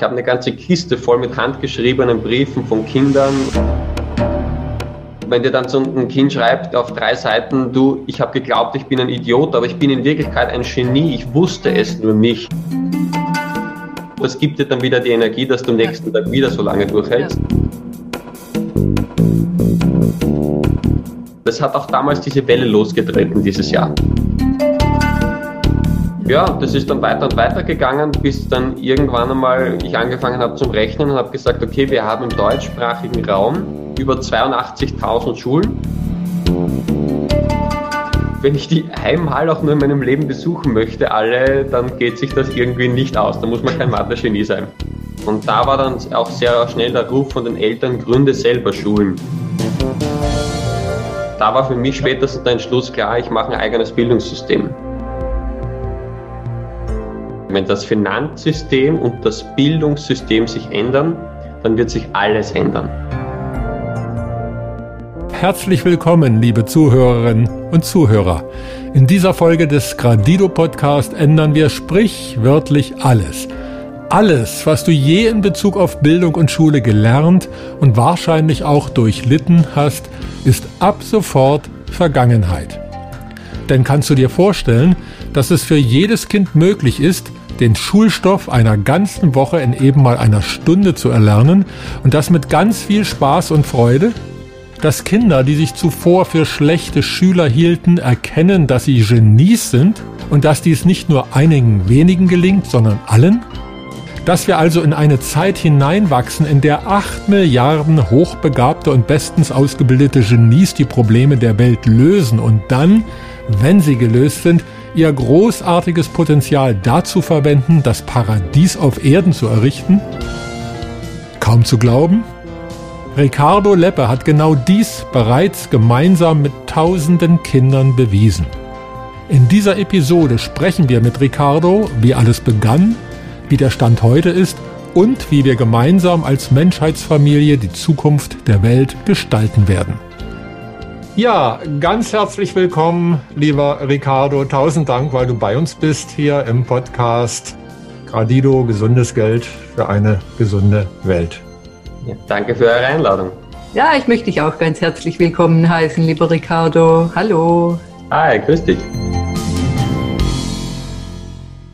Ich habe eine ganze Kiste voll mit handgeschriebenen Briefen von Kindern. Wenn dir dann so ein Kind schreibt auf drei Seiten, du, ich habe geglaubt, ich bin ein Idiot, aber ich bin in Wirklichkeit ein Genie, ich wusste es nur nicht. Das gibt dir dann wieder die Energie, dass du am nächsten Tag wieder so lange durchhältst. Das hat auch damals diese Welle losgetreten dieses Jahr. Ja, das ist dann weiter und weiter gegangen, bis dann irgendwann einmal ich angefangen habe zum Rechnen und habe gesagt, okay, wir haben im deutschsprachigen Raum über 82.000 Schulen. Wenn ich die einmal auch nur in meinem Leben besuchen möchte, alle, dann geht sich das irgendwie nicht aus. Da muss man kein Mathe-Genie sein. Und da war dann auch sehr schnell der Ruf von den Eltern, gründe selber Schulen. Da war für mich spätestens der Entschluss klar, ich mache ein eigenes Bildungssystem. Wenn das Finanzsystem und das Bildungssystem sich ändern, dann wird sich alles ändern. Herzlich willkommen, liebe Zuhörerinnen und Zuhörer. In dieser Folge des Gradido Podcast ändern wir sprichwörtlich alles. Alles, was du je in Bezug auf Bildung und Schule gelernt und wahrscheinlich auch durchlitten hast, ist ab sofort Vergangenheit. Denn kannst du dir vorstellen, dass es für jedes Kind möglich ist, den Schulstoff einer ganzen Woche in eben mal einer Stunde zu erlernen und das mit ganz viel Spaß und Freude? Dass Kinder, die sich zuvor für schlechte Schüler hielten, erkennen, dass sie Genies sind und dass dies nicht nur einigen wenigen gelingt, sondern allen? Dass wir also in eine Zeit hineinwachsen, in der acht Milliarden hochbegabte und bestens ausgebildete Genies die Probleme der Welt lösen und dann, wenn sie gelöst sind, ihr großartiges Potenzial dazu verwenden, das Paradies auf Erden zu errichten? Kaum zu glauben? Ricardo Leppe hat genau dies bereits gemeinsam mit tausenden Kindern bewiesen. In dieser Episode sprechen wir mit Ricardo, wie alles begann, wie der Stand heute ist und wie wir gemeinsam als Menschheitsfamilie die Zukunft der Welt gestalten werden. Ja, ganz herzlich willkommen, lieber Ricardo. Tausend Dank, weil du bei uns bist hier im Podcast Gradido, gesundes Geld für eine gesunde Welt. Ja, danke für eure Einladung. Ja, ich möchte dich auch ganz herzlich willkommen heißen, lieber Ricardo. Hallo. Hi, grüß dich.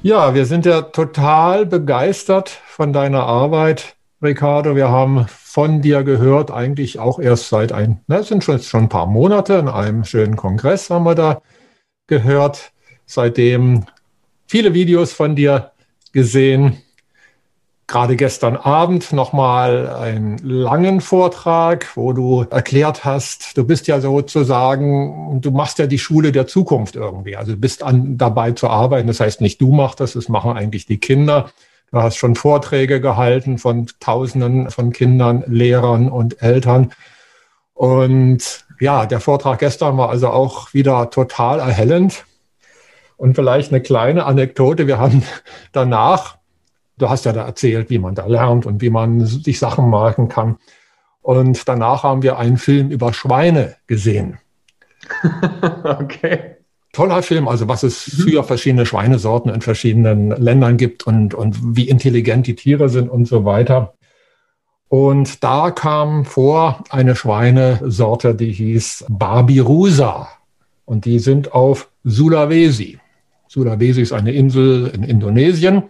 Ja, wir sind ja total begeistert von deiner Arbeit, Ricardo. Wir haben von dir gehört, eigentlich auch erst seit ein, na, sind schon, schon ein paar Monate, in einem schönen Kongress haben wir da gehört. Seitdem viele Videos von dir gesehen. Gerade gestern Abend nochmal einen langen Vortrag, wo du erklärt hast, du bist ja sozusagen, du machst ja die Schule der Zukunft irgendwie. Also bist an, dabei zu arbeiten. Das heißt, nicht du machst das, das machen eigentlich die Kinder. Du hast schon Vorträge gehalten von Tausenden von Kindern, Lehrern und Eltern. Und ja, der Vortrag gestern war also auch wieder total erhellend. Und vielleicht eine kleine Anekdote. Wir haben danach, du hast ja da erzählt, wie man da lernt und wie man sich Sachen merken kann. Und danach haben wir einen Film über Schweine gesehen. okay toller Film, also was es mhm. für verschiedene Schweinesorten in verschiedenen Ländern gibt und, und wie intelligent die Tiere sind und so weiter. Und da kam vor eine Schweinesorte, die hieß Barbirusa. Und die sind auf Sulawesi. Sulawesi ist eine Insel in Indonesien.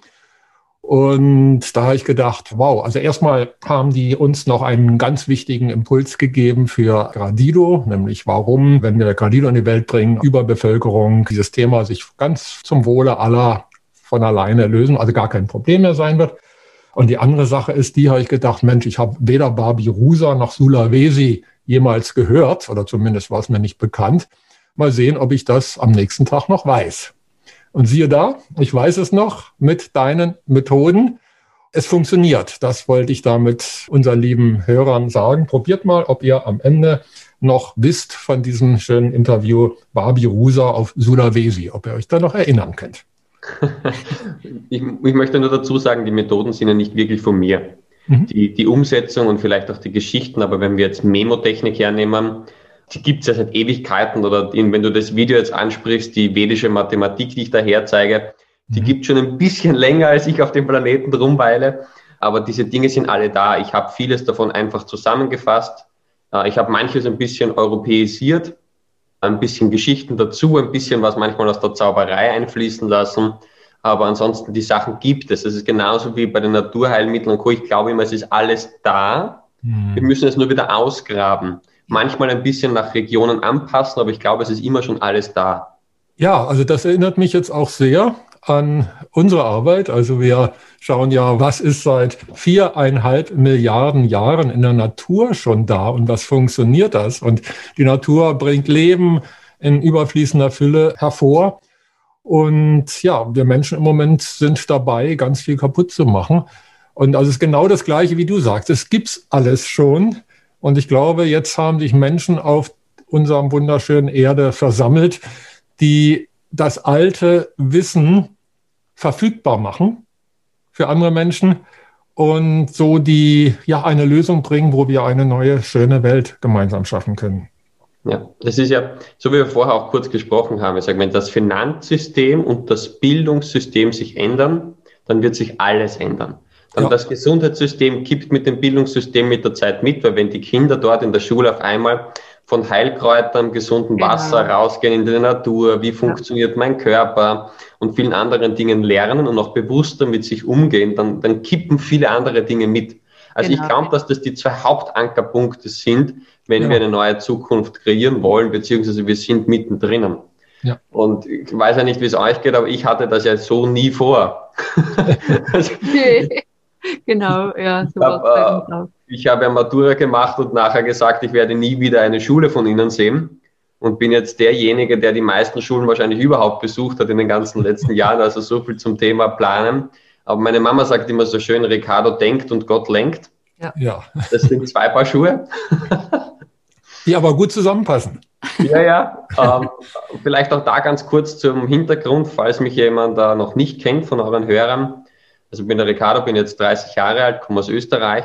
Und da habe ich gedacht, wow, also erstmal haben die uns noch einen ganz wichtigen Impuls gegeben für Gradido, nämlich warum, wenn wir Gradido in die Welt bringen, Überbevölkerung, dieses Thema sich ganz zum Wohle aller von alleine lösen, also gar kein Problem mehr sein wird. Und die andere Sache ist, die habe ich gedacht, Mensch, ich habe weder Barbie Rusa noch Sulawesi jemals gehört, oder zumindest war es mir nicht bekannt. Mal sehen, ob ich das am nächsten Tag noch weiß. Und siehe da, ich weiß es noch, mit deinen Methoden. Es funktioniert. Das wollte ich damit unseren lieben Hörern sagen. Probiert mal, ob ihr am Ende noch wisst von diesem schönen Interview Barbie Rusa auf Sulawesi, ob ihr euch da noch erinnern könnt. ich, ich, möchte nur dazu sagen, die Methoden sind ja nicht wirklich von mir. Mhm. Die, die Umsetzung und vielleicht auch die Geschichten, aber wenn wir jetzt Memotechnik hernehmen, die gibt es ja seit Ewigkeiten oder in, wenn du das Video jetzt ansprichst, die vedische Mathematik, die ich da herzeige, die mhm. gibt schon ein bisschen länger, als ich auf dem Planeten rumweile. aber diese Dinge sind alle da. Ich habe vieles davon einfach zusammengefasst. Äh, ich habe manches ein bisschen europäisiert, ein bisschen Geschichten dazu, ein bisschen was manchmal aus der Zauberei einfließen lassen. Aber ansonsten, die Sachen gibt es. Es ist genauso wie bei den Naturheilmitteln und Co. Ich glaube immer, es ist alles da. Mhm. Wir müssen es nur wieder ausgraben. Manchmal ein bisschen nach Regionen anpassen, aber ich glaube, es ist immer schon alles da. Ja, also das erinnert mich jetzt auch sehr an unsere Arbeit. Also wir schauen ja, was ist seit viereinhalb Milliarden Jahren in der Natur schon da und was funktioniert das? Und die Natur bringt Leben in überfließender Fülle hervor. Und ja, wir Menschen im Moment sind dabei, ganz viel kaputt zu machen. Und also es ist genau das Gleiche, wie du sagst. Es gibt's alles schon. Und ich glaube, jetzt haben sich Menschen auf unserem wunderschönen Erde versammelt, die das alte Wissen verfügbar machen für andere Menschen und so die, ja, eine Lösung bringen, wo wir eine neue, schöne Welt gemeinsam schaffen können. Ja, das ist ja, so wie wir vorher auch kurz gesprochen haben, ich sage, wenn das Finanzsystem und das Bildungssystem sich ändern, dann wird sich alles ändern. Dann ja. das Gesundheitssystem kippt mit dem Bildungssystem mit der Zeit mit, weil wenn die Kinder dort in der Schule auf einmal von Heilkräutern, gesundem genau. Wasser rausgehen in die Natur, wie funktioniert ja. mein Körper und vielen anderen Dingen lernen und auch bewusster mit sich umgehen, dann, dann kippen viele andere Dinge mit. Also genau. ich glaube, dass das die zwei Hauptankerpunkte sind, wenn ja. wir eine neue Zukunft kreieren wollen, beziehungsweise wir sind mittendrin. Ja. Und ich weiß ja nicht, wie es euch geht, aber ich hatte das ja so nie vor. also, genau, ja, so war ich habe ja Matura gemacht und nachher gesagt, ich werde nie wieder eine Schule von Ihnen sehen und bin jetzt derjenige, der die meisten Schulen wahrscheinlich überhaupt besucht hat in den ganzen letzten Jahren. Also so viel zum Thema Planen. Aber meine Mama sagt immer so schön, Ricardo denkt und Gott lenkt. Ja. ja. Das sind zwei Paar Schuhe. Die aber gut zusammenpassen. Ja, ja. Ähm, vielleicht auch da ganz kurz zum Hintergrund, falls mich jemand da noch nicht kennt von euren Hörern. Also ich bin der Ricardo, bin jetzt 30 Jahre alt, komme aus Österreich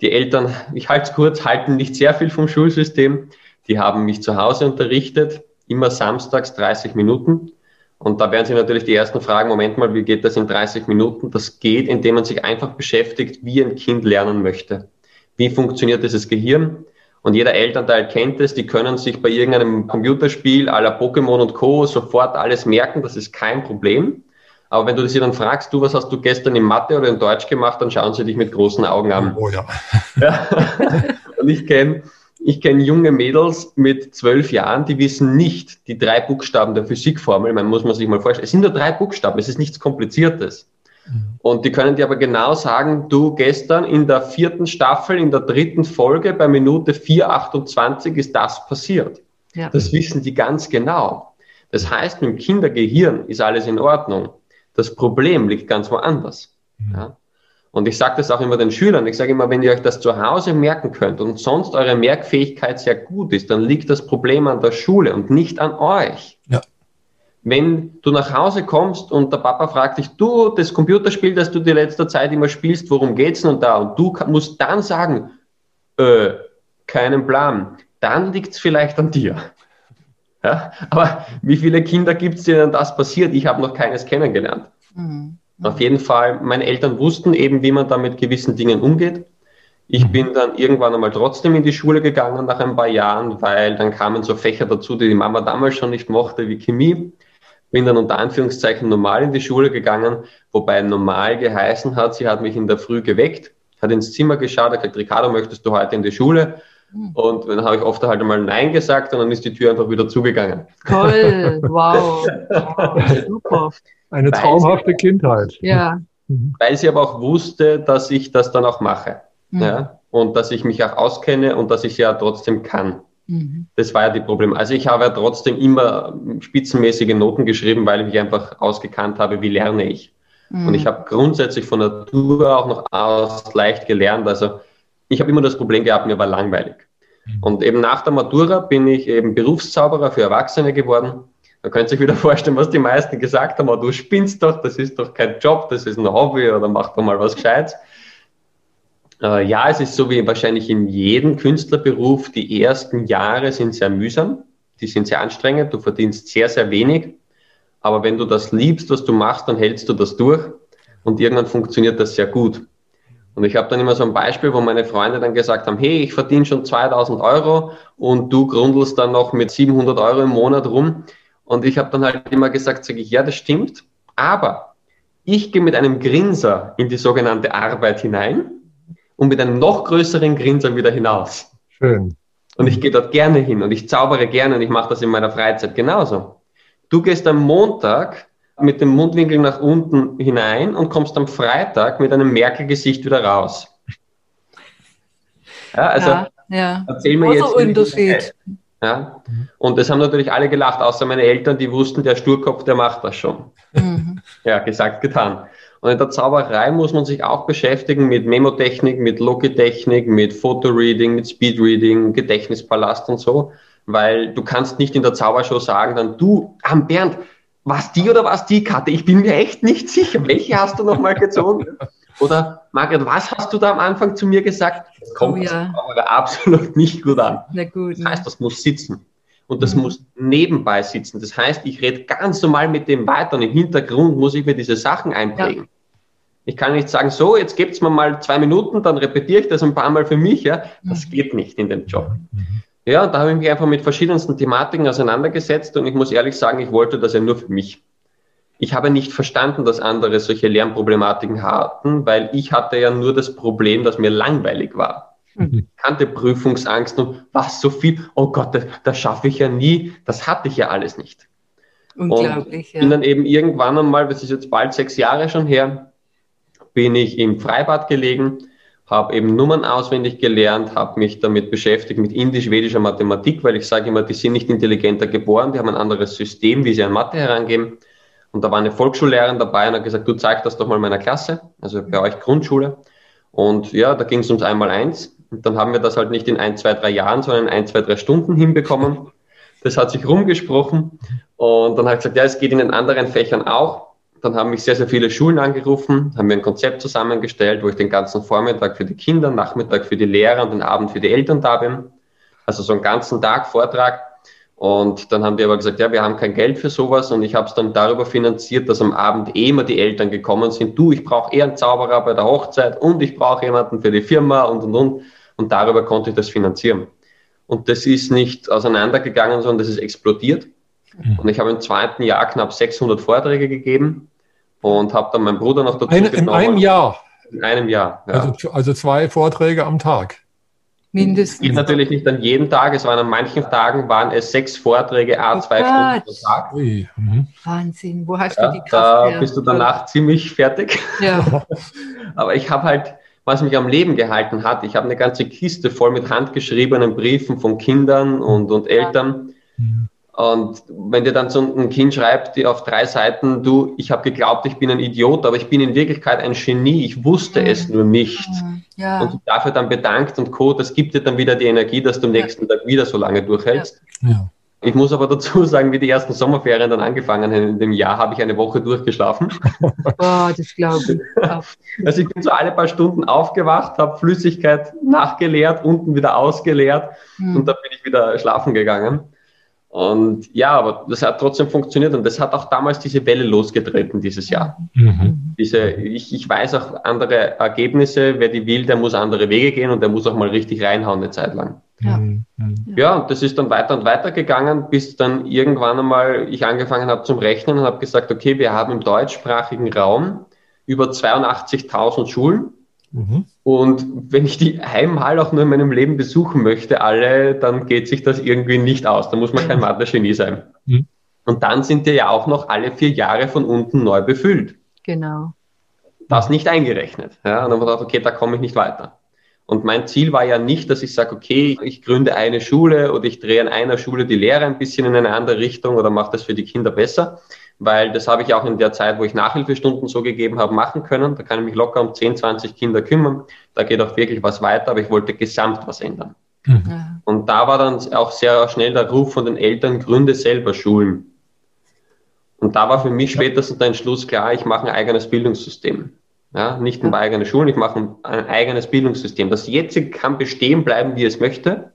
die Eltern, ich halte es kurz, halten nicht sehr viel vom Schulsystem. Die haben mich zu Hause unterrichtet, immer samstags 30 Minuten. Und da werden Sie natürlich die ersten Fragen, Moment mal, wie geht das in 30 Minuten? Das geht, indem man sich einfach beschäftigt, wie ein Kind lernen möchte. Wie funktioniert dieses Gehirn? Und jeder Elternteil kennt es, die können sich bei irgendeinem Computerspiel aller Pokémon und Co. sofort alles merken, das ist kein Problem. Aber wenn du sie dann fragst, du, was hast du gestern in Mathe oder in Deutsch gemacht, dann schauen sie dich mit großen Augen an. Oh ja. ja. Und ich kenne ich kenn junge Mädels mit zwölf Jahren, die wissen nicht die drei Buchstaben der Physikformel. Man muss man sich mal vorstellen. Es sind nur drei Buchstaben, es ist nichts Kompliziertes. Mhm. Und die können dir aber genau sagen, du gestern in der vierten Staffel, in der dritten Folge bei Minute 4,28 ist das passiert. Ja. Das wissen die ganz genau. Das heißt, mit dem Kindergehirn ist alles in Ordnung. Das Problem liegt ganz woanders. Mhm. Ja? Und ich sage das auch immer den Schülern. Ich sage immer, wenn ihr euch das zu Hause merken könnt und sonst eure Merkfähigkeit sehr gut ist, dann liegt das Problem an der Schule und nicht an euch. Ja. Wenn du nach Hause kommst und der Papa fragt dich, du, das Computerspiel, das du die letzte Zeit immer spielst, worum geht's denn da? Und du musst dann sagen, äh, keinen Plan. Dann liegt's vielleicht an dir. Ja? Aber wie viele Kinder gibt es, denen das passiert? Ich habe noch keines kennengelernt. Mhm. Auf jeden Fall, meine Eltern wussten eben, wie man da mit gewissen Dingen umgeht. Ich mhm. bin dann irgendwann einmal trotzdem in die Schule gegangen nach ein paar Jahren, weil dann kamen so Fächer dazu, die die Mama damals schon nicht mochte, wie Chemie. Bin dann unter Anführungszeichen normal in die Schule gegangen, wobei normal geheißen hat, sie hat mich in der Früh geweckt, hat ins Zimmer geschaut, hat gesagt, Ricardo, möchtest du heute in die Schule? Hm. Und dann habe ich oft halt einmal Nein gesagt und dann ist die Tür einfach wieder zugegangen. Toll, wow, wow super. Eine traumhafte weil Kindheit. Ja. Mhm. Weil sie aber auch wusste, dass ich das dann auch mache. Mhm. Ja? Und dass ich mich auch auskenne und dass ich ja trotzdem kann. Mhm. Das war ja die Problem. Also ich habe ja trotzdem immer spitzenmäßige Noten geschrieben, weil ich mich einfach ausgekannt habe, wie lerne ich. Mhm. Und ich habe grundsätzlich von Natur auch noch aus leicht gelernt. Also ich habe immer das Problem gehabt, mir war langweilig. Mhm. Und eben nach der Matura bin ich eben Berufszauberer für Erwachsene geworden. Da könnt ihr euch wieder vorstellen, was die meisten gesagt haben, oh, du spinnst doch, das ist doch kein Job, das ist ein Hobby oder mach doch mal was Gescheites. Äh, ja, es ist so wie wahrscheinlich in jedem Künstlerberuf, die ersten Jahre sind sehr mühsam, die sind sehr anstrengend, du verdienst sehr, sehr wenig. Aber wenn du das liebst, was du machst, dann hältst du das durch und irgendwann funktioniert das sehr gut. Und ich habe dann immer so ein Beispiel, wo meine Freunde dann gesagt haben, hey, ich verdiene schon 2000 Euro und du grundelst dann noch mit 700 Euro im Monat rum. Und ich habe dann halt immer gesagt, sage ich, ja, das stimmt, aber ich gehe mit einem Grinser in die sogenannte Arbeit hinein und mit einem noch größeren Grinser wieder hinaus. Schön. Und ich gehe dort gerne hin und ich zaubere gerne und ich mache das in meiner Freizeit genauso. Du gehst am Montag mit dem Mundwinkel nach unten hinein und kommst am Freitag mit einem Merkelgesicht wieder raus. Ja, also ja, ja. erzähl mir jetzt. Unterschied. Ja? Und das haben natürlich alle gelacht, außer meine Eltern, die wussten, der Sturkopf, der macht das schon. Mhm. Ja, gesagt, getan. Und in der Zauberei muss man sich auch beschäftigen mit Memotechnik, mit Logitechnik, mit Fotoreading, mit Speedreading, Gedächtnispalast und so, weil du kannst nicht in der Zaubershow sagen, dann du, am Bernd, was die oder was die Karte? Ich bin mir echt nicht sicher. Welche hast du nochmal gezogen? Oder Margret, was hast du da am Anfang zu mir gesagt? Das kommt oh, ja. aber absolut nicht gut an. Na gut, das heißt, das muss sitzen. Und das mhm. muss nebenbei sitzen. Das heißt, ich rede ganz normal mit dem weiter und im Hintergrund muss ich mir diese Sachen einprägen. Ja. Ich kann nicht sagen, so, jetzt gibt's mir mal zwei Minuten, dann repetiere ich das ein paar Mal für mich. Ja, Das mhm. geht nicht in dem Job. Mhm. Ja, und da habe ich mich einfach mit verschiedensten Thematiken auseinandergesetzt und ich muss ehrlich sagen, ich wollte das ja nur für mich. Ich habe nicht verstanden, dass andere solche Lernproblematiken hatten, weil ich hatte ja nur das Problem, dass mir langweilig war. Mhm. Ich kannte Prüfungsangst und was so viel, oh Gott, das, das schaffe ich ja nie, das hatte ich ja alles nicht. Unglaublich, und ja. bin dann eben irgendwann einmal, das ist jetzt bald sechs Jahre schon her, bin ich im Freibad gelegen habe eben Nummern auswendig gelernt, habe mich damit beschäftigt mit indisch-schwedischer Mathematik, weil ich sage immer, die sind nicht intelligenter geboren, die haben ein anderes System, wie sie an Mathe herangehen. Und da war eine Volksschullehrerin dabei und hat gesagt, du zeig das doch mal meiner Klasse, also bei euch Grundschule. Und ja, da ging es ums einmal eins. Und dann haben wir das halt nicht in ein, zwei, drei Jahren, sondern in ein, zwei, drei Stunden hinbekommen. Das hat sich rumgesprochen. Und dann ich gesagt, ja, es geht in den anderen Fächern auch. Dann haben mich sehr, sehr viele Schulen angerufen, haben mir ein Konzept zusammengestellt, wo ich den ganzen Vormittag für die Kinder, Nachmittag für die Lehrer und den Abend für die Eltern da bin. Also so einen ganzen Tag Vortrag. Und dann haben die aber gesagt, ja, wir haben kein Geld für sowas. Und ich habe es dann darüber finanziert, dass am Abend eh immer die Eltern gekommen sind. Du, ich brauche eher einen Zauberer bei der Hochzeit und ich brauche jemanden für die Firma und und und. Und darüber konnte ich das finanzieren. Und das ist nicht auseinandergegangen, sondern das ist explodiert. Mhm. Und ich habe im zweiten Jahr knapp 600 Vorträge gegeben und habe dann meinen Bruder noch dazu Eine, genommen. In einem Jahr? In einem Jahr, ja. Also, also zwei Vorträge am Tag? Mindestens. Geht natürlich nicht an jedem Tag. Es waren an manchen Tagen waren es sechs Vorträge, a oh zwei Stunden pro Tag. Ui, mhm. Wahnsinn. Wo hast ja, du die Kraft? Da her? bist du danach ziemlich fertig. Ja. Aber ich habe halt, was mich am Leben gehalten hat, ich habe eine ganze Kiste voll mit handgeschriebenen Briefen von Kindern und, und Eltern. Ja. Mhm. Und wenn dir dann so ein Kind schreibt, die auf drei Seiten, du, ich habe geglaubt, ich bin ein Idiot, aber ich bin in Wirklichkeit ein Genie, ich wusste mhm. es nur nicht. Mhm. Ja. Und dafür dann bedankt und Co., das gibt dir dann wieder die Energie, dass du am nächsten ja. Tag wieder so lange durchhältst. Ja. Ich muss aber dazu sagen, wie die ersten Sommerferien dann angefangen haben in dem Jahr, habe ich eine Woche durchgeschlafen. Boah, das glaube ich. Also ich bin so alle paar Stunden aufgewacht, habe Flüssigkeit nachgeleert, unten wieder ausgeleert mhm. und dann bin ich wieder schlafen gegangen. Und ja, aber das hat trotzdem funktioniert und das hat auch damals diese Welle losgetreten dieses Jahr. Mhm. Diese, ich, ich weiß auch andere Ergebnisse, wer die will, der muss andere Wege gehen und der muss auch mal richtig reinhauen eine Zeit lang. Ja, mhm. ja und das ist dann weiter und weiter gegangen, bis dann irgendwann einmal ich angefangen habe zum Rechnen und habe gesagt, okay, wir haben im deutschsprachigen Raum über 82.000 Schulen Mhm. Und wenn ich die einmal auch nur in meinem Leben besuchen möchte, alle, dann geht sich das irgendwie nicht aus. Da muss man kein. Mathe-Genie sein. Mhm. Und dann sind die ja auch noch alle vier Jahre von unten neu befüllt. Genau. Das nicht eingerechnet. Ja, und dann habe ich gedacht, okay, da komme ich nicht weiter. Und mein Ziel war ja nicht, dass ich sage, okay, ich gründe eine Schule oder ich drehe an einer Schule die Lehre ein bisschen in eine andere Richtung oder mache das für die Kinder besser, weil das habe ich auch in der Zeit, wo ich Nachhilfestunden so gegeben habe, machen können. Da kann ich mich locker um 10, 20 Kinder kümmern. Da geht auch wirklich was weiter, aber ich wollte gesamt was ändern. Mhm. Und da war dann auch sehr schnell der Ruf von den Eltern, gründe selber Schulen. Und da war für mich spätestens der Entschluss klar, ich mache ein eigenes Bildungssystem. Ja, nicht nur eigene Schulen, ich mache ein eigenes Bildungssystem. Das jetzige kann bestehen bleiben, wie es möchte.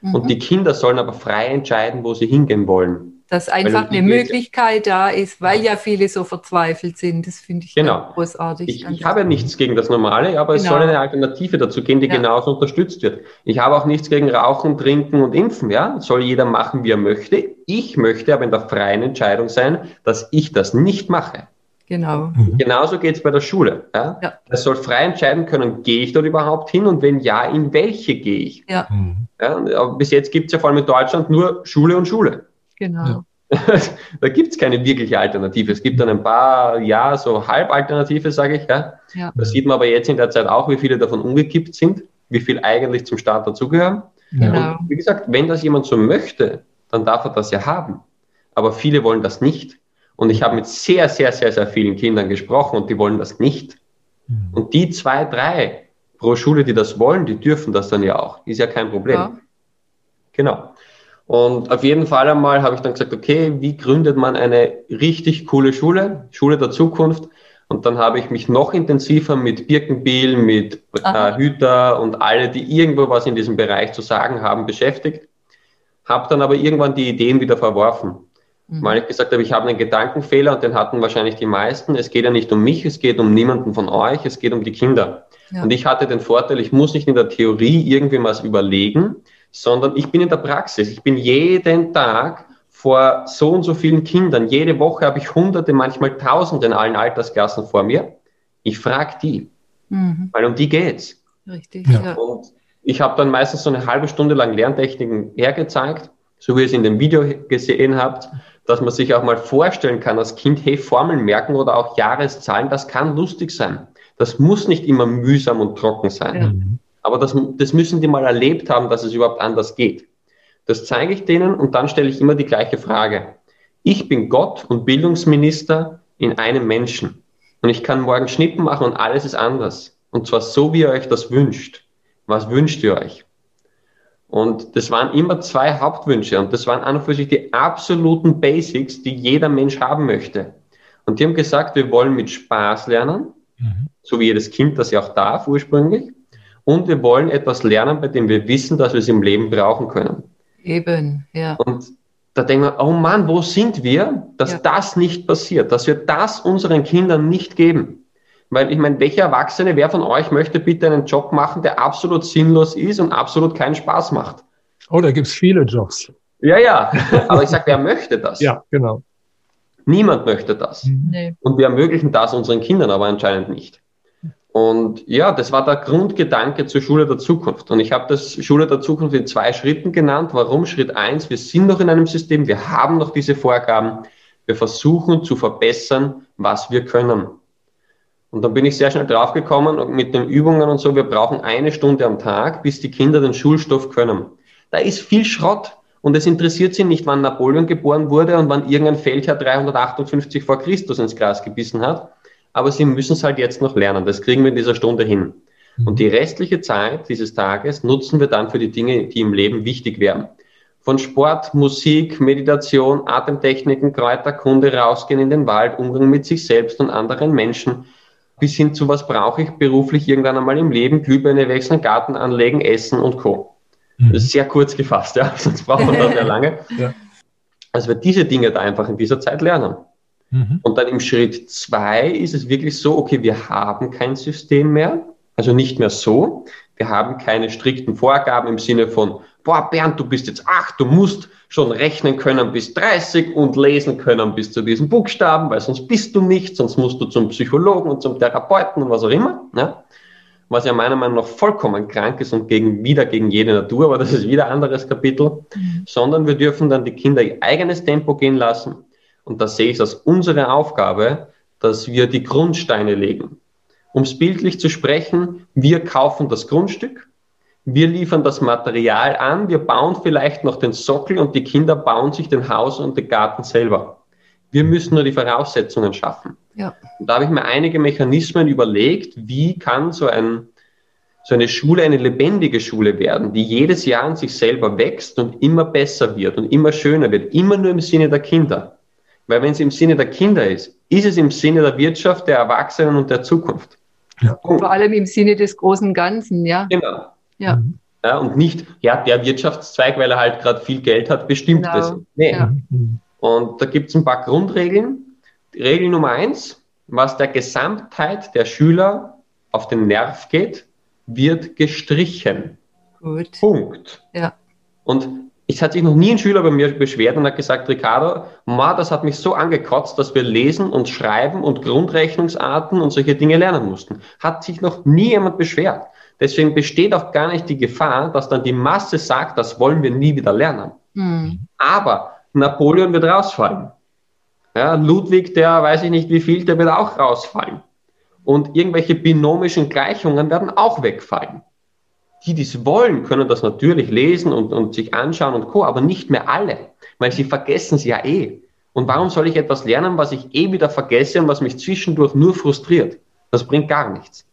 Mhm. Und die Kinder sollen aber frei entscheiden, wo sie hingehen wollen. Dass einfach eine Möglichkeit da ist, weil ja viele so verzweifelt sind. Das finde ich genau. großartig. Ich, ich habe ja nichts gegen das Normale, aber genau. es soll eine Alternative dazu geben, die ja. genauso unterstützt wird. Ich habe auch nichts gegen Rauchen, Trinken und Impfen. Ja, soll jeder machen, wie er möchte. Ich möchte aber in der freien Entscheidung sein, dass ich das nicht mache. Genau. Mhm. Genauso geht es bei der Schule. Ja? Ja. Es soll frei entscheiden können, gehe ich dort überhaupt hin und wenn ja, in welche gehe ich? Ja. Mhm. ja aber bis jetzt gibt es ja vor allem in Deutschland nur Schule und Schule. Genau. da gibt es keine wirkliche Alternative. Es gibt dann ein paar, ja, so Halbalternative, sage ich. Ja. ja. Das sieht man aber jetzt in der Zeit auch, wie viele davon umgekippt sind, wie viel eigentlich zum Staat dazugehören. Genau. Und wie gesagt, wenn das jemand so möchte, dann darf er das ja haben. Aber viele wollen das nicht. Und ich habe mit sehr, sehr, sehr, sehr vielen Kindern gesprochen und die wollen das nicht. Mhm. Und die zwei, drei pro Schule, die das wollen, die dürfen das dann ja auch. Ist ja kein Problem. Ja. Genau. Und auf jeden Fall einmal habe ich dann gesagt, okay, wie gründet man eine richtig coole Schule, Schule der Zukunft? Und dann habe ich mich noch intensiver mit Birkenbiel, mit äh, Hüter und alle, die irgendwo was in diesem Bereich zu sagen haben, beschäftigt. Habe dann aber irgendwann die Ideen wieder verworfen. Mhm. Weil ich gesagt habe, ich habe einen Gedankenfehler und den hatten wahrscheinlich die meisten. Es geht ja nicht um mich, es geht um niemanden von euch, es geht um die Kinder. Ja. Und ich hatte den Vorteil, ich muss nicht in der Theorie irgendwie was überlegen, sondern ich bin in der Praxis. Ich bin jeden Tag vor so und so vielen Kindern. Jede Woche habe ich Hunderte, manchmal Tausende in allen Altersklassen vor mir. Ich frage die, mhm. weil um die geht's. Richtig. Ja. Und ich habe dann meistens so eine halbe Stunde lang Lerntechniken hergezeigt, so wie ihr es in dem Video gesehen habt dass man sich auch mal vorstellen kann als Kind, hey, Formeln merken oder auch Jahreszahlen, das kann lustig sein. Das muss nicht immer mühsam und trocken sein. Ja. Aber das, das müssen die mal erlebt haben, dass es überhaupt anders geht. Das zeige ich denen und dann stelle ich immer die gleiche Frage. Ich bin Gott und Bildungsminister in einem Menschen. Und ich kann morgen Schnippen machen und alles ist anders. Und zwar so, wie ihr euch das wünscht. Was wünscht ihr euch? Und das waren immer zwei Hauptwünsche und das waren an und für sich die absoluten Basics, die jeder Mensch haben möchte. Und die haben gesagt, wir wollen mit Spaß lernen, mhm. so wie jedes Kind das ja auch darf ursprünglich. Und wir wollen etwas lernen, bei dem wir wissen, dass wir es im Leben brauchen können. Eben, ja. Und da denken wir, oh Mann, wo sind wir, dass ja. das nicht passiert, dass wir das unseren Kindern nicht geben. Weil ich meine, welcher Erwachsene, wer von euch möchte bitte einen Job machen, der absolut sinnlos ist und absolut keinen Spaß macht? Oh, da gibt es viele Jobs. Ja, ja. Aber ich sage, wer möchte das? Ja, genau. Niemand möchte das. Nee. Und wir ermöglichen das unseren Kindern aber anscheinend nicht. Und ja, das war der Grundgedanke zur Schule der Zukunft. Und ich habe das Schule der Zukunft in zwei Schritten genannt. Warum? Schritt eins, wir sind noch in einem System, wir haben noch diese Vorgaben. Wir versuchen zu verbessern, was wir können. Und dann bin ich sehr schnell draufgekommen und mit den Übungen und so, wir brauchen eine Stunde am Tag, bis die Kinder den Schulstoff können. Da ist viel Schrott. Und es interessiert sie nicht, wann Napoleon geboren wurde und wann irgendein Feldherr 358 vor Christus ins Gras gebissen hat. Aber sie müssen es halt jetzt noch lernen. Das kriegen wir in dieser Stunde hin. Und die restliche Zeit dieses Tages nutzen wir dann für die Dinge, die im Leben wichtig wären. Von Sport, Musik, Meditation, Atemtechniken, Kräuterkunde, rausgehen in den Wald, Umgang mit sich selbst und anderen Menschen, bis hin zu was brauche ich beruflich irgendwann einmal im Leben, Glühbirne wechseln, Garten anlegen, Essen und Co. Mhm. Das ist sehr kurz gefasst, ja, sonst braucht man das sehr lange. ja. Also wir diese Dinge da einfach in dieser Zeit lernen. Mhm. Und dann im Schritt zwei ist es wirklich so, okay, wir haben kein System mehr, also nicht mehr so. Wir haben keine strikten Vorgaben im Sinne von, boah, Bernd, du bist jetzt acht, du musst schon rechnen können bis 30 und lesen können bis zu diesen Buchstaben, weil sonst bist du nicht, sonst musst du zum Psychologen und zum Therapeuten und was auch immer. Ja? Was ja meiner Meinung nach vollkommen krank ist und gegen, wieder gegen jede Natur, aber das ist wieder ein anderes Kapitel, mhm. sondern wir dürfen dann die Kinder ihr eigenes Tempo gehen lassen. Und da sehe ich es als unsere Aufgabe, dass wir die Grundsteine legen. Um es bildlich zu sprechen, wir kaufen das Grundstück, wir liefern das Material an, wir bauen vielleicht noch den Sockel und die Kinder bauen sich den Haus und den Garten selber. Wir müssen nur die Voraussetzungen schaffen. Ja. Und da habe ich mir einige Mechanismen überlegt, wie kann so, ein, so eine Schule eine lebendige Schule werden, die jedes Jahr an sich selber wächst und immer besser wird und immer schöner wird, immer nur im Sinne der Kinder. Weil wenn es im Sinne der Kinder ist, ist es im Sinne der Wirtschaft, der Erwachsenen und der Zukunft. Ja. Vor allem im Sinne des großen Ganzen, ja. Genau. Ja. Mhm. ja. Und nicht, ja, der Wirtschaftszweig, weil er halt gerade viel Geld hat, bestimmt genau. das. Nee. Ja. Und da gibt es ein paar Grundregeln. Regel Nummer eins, was der Gesamtheit der Schüler auf den Nerv geht, wird gestrichen. Gut. Punkt. Ja. Und es hat sich noch nie ein Schüler bei mir beschwert und hat gesagt, Ricardo, ma, das hat mich so angekotzt, dass wir lesen und schreiben und Grundrechnungsarten und solche Dinge lernen mussten. Hat sich noch nie jemand beschwert. Deswegen besteht auch gar nicht die Gefahr, dass dann die Masse sagt, das wollen wir nie wieder lernen. Mhm. Aber Napoleon wird rausfallen. Ja, Ludwig, der weiß ich nicht wie viel, der wird auch rausfallen. Und irgendwelche binomischen Gleichungen werden auch wegfallen. Die, die es wollen, können das natürlich lesen und, und sich anschauen und co., aber nicht mehr alle, weil sie vergessen es ja eh. Und warum soll ich etwas lernen, was ich eh wieder vergesse und was mich zwischendurch nur frustriert? Das bringt gar nichts.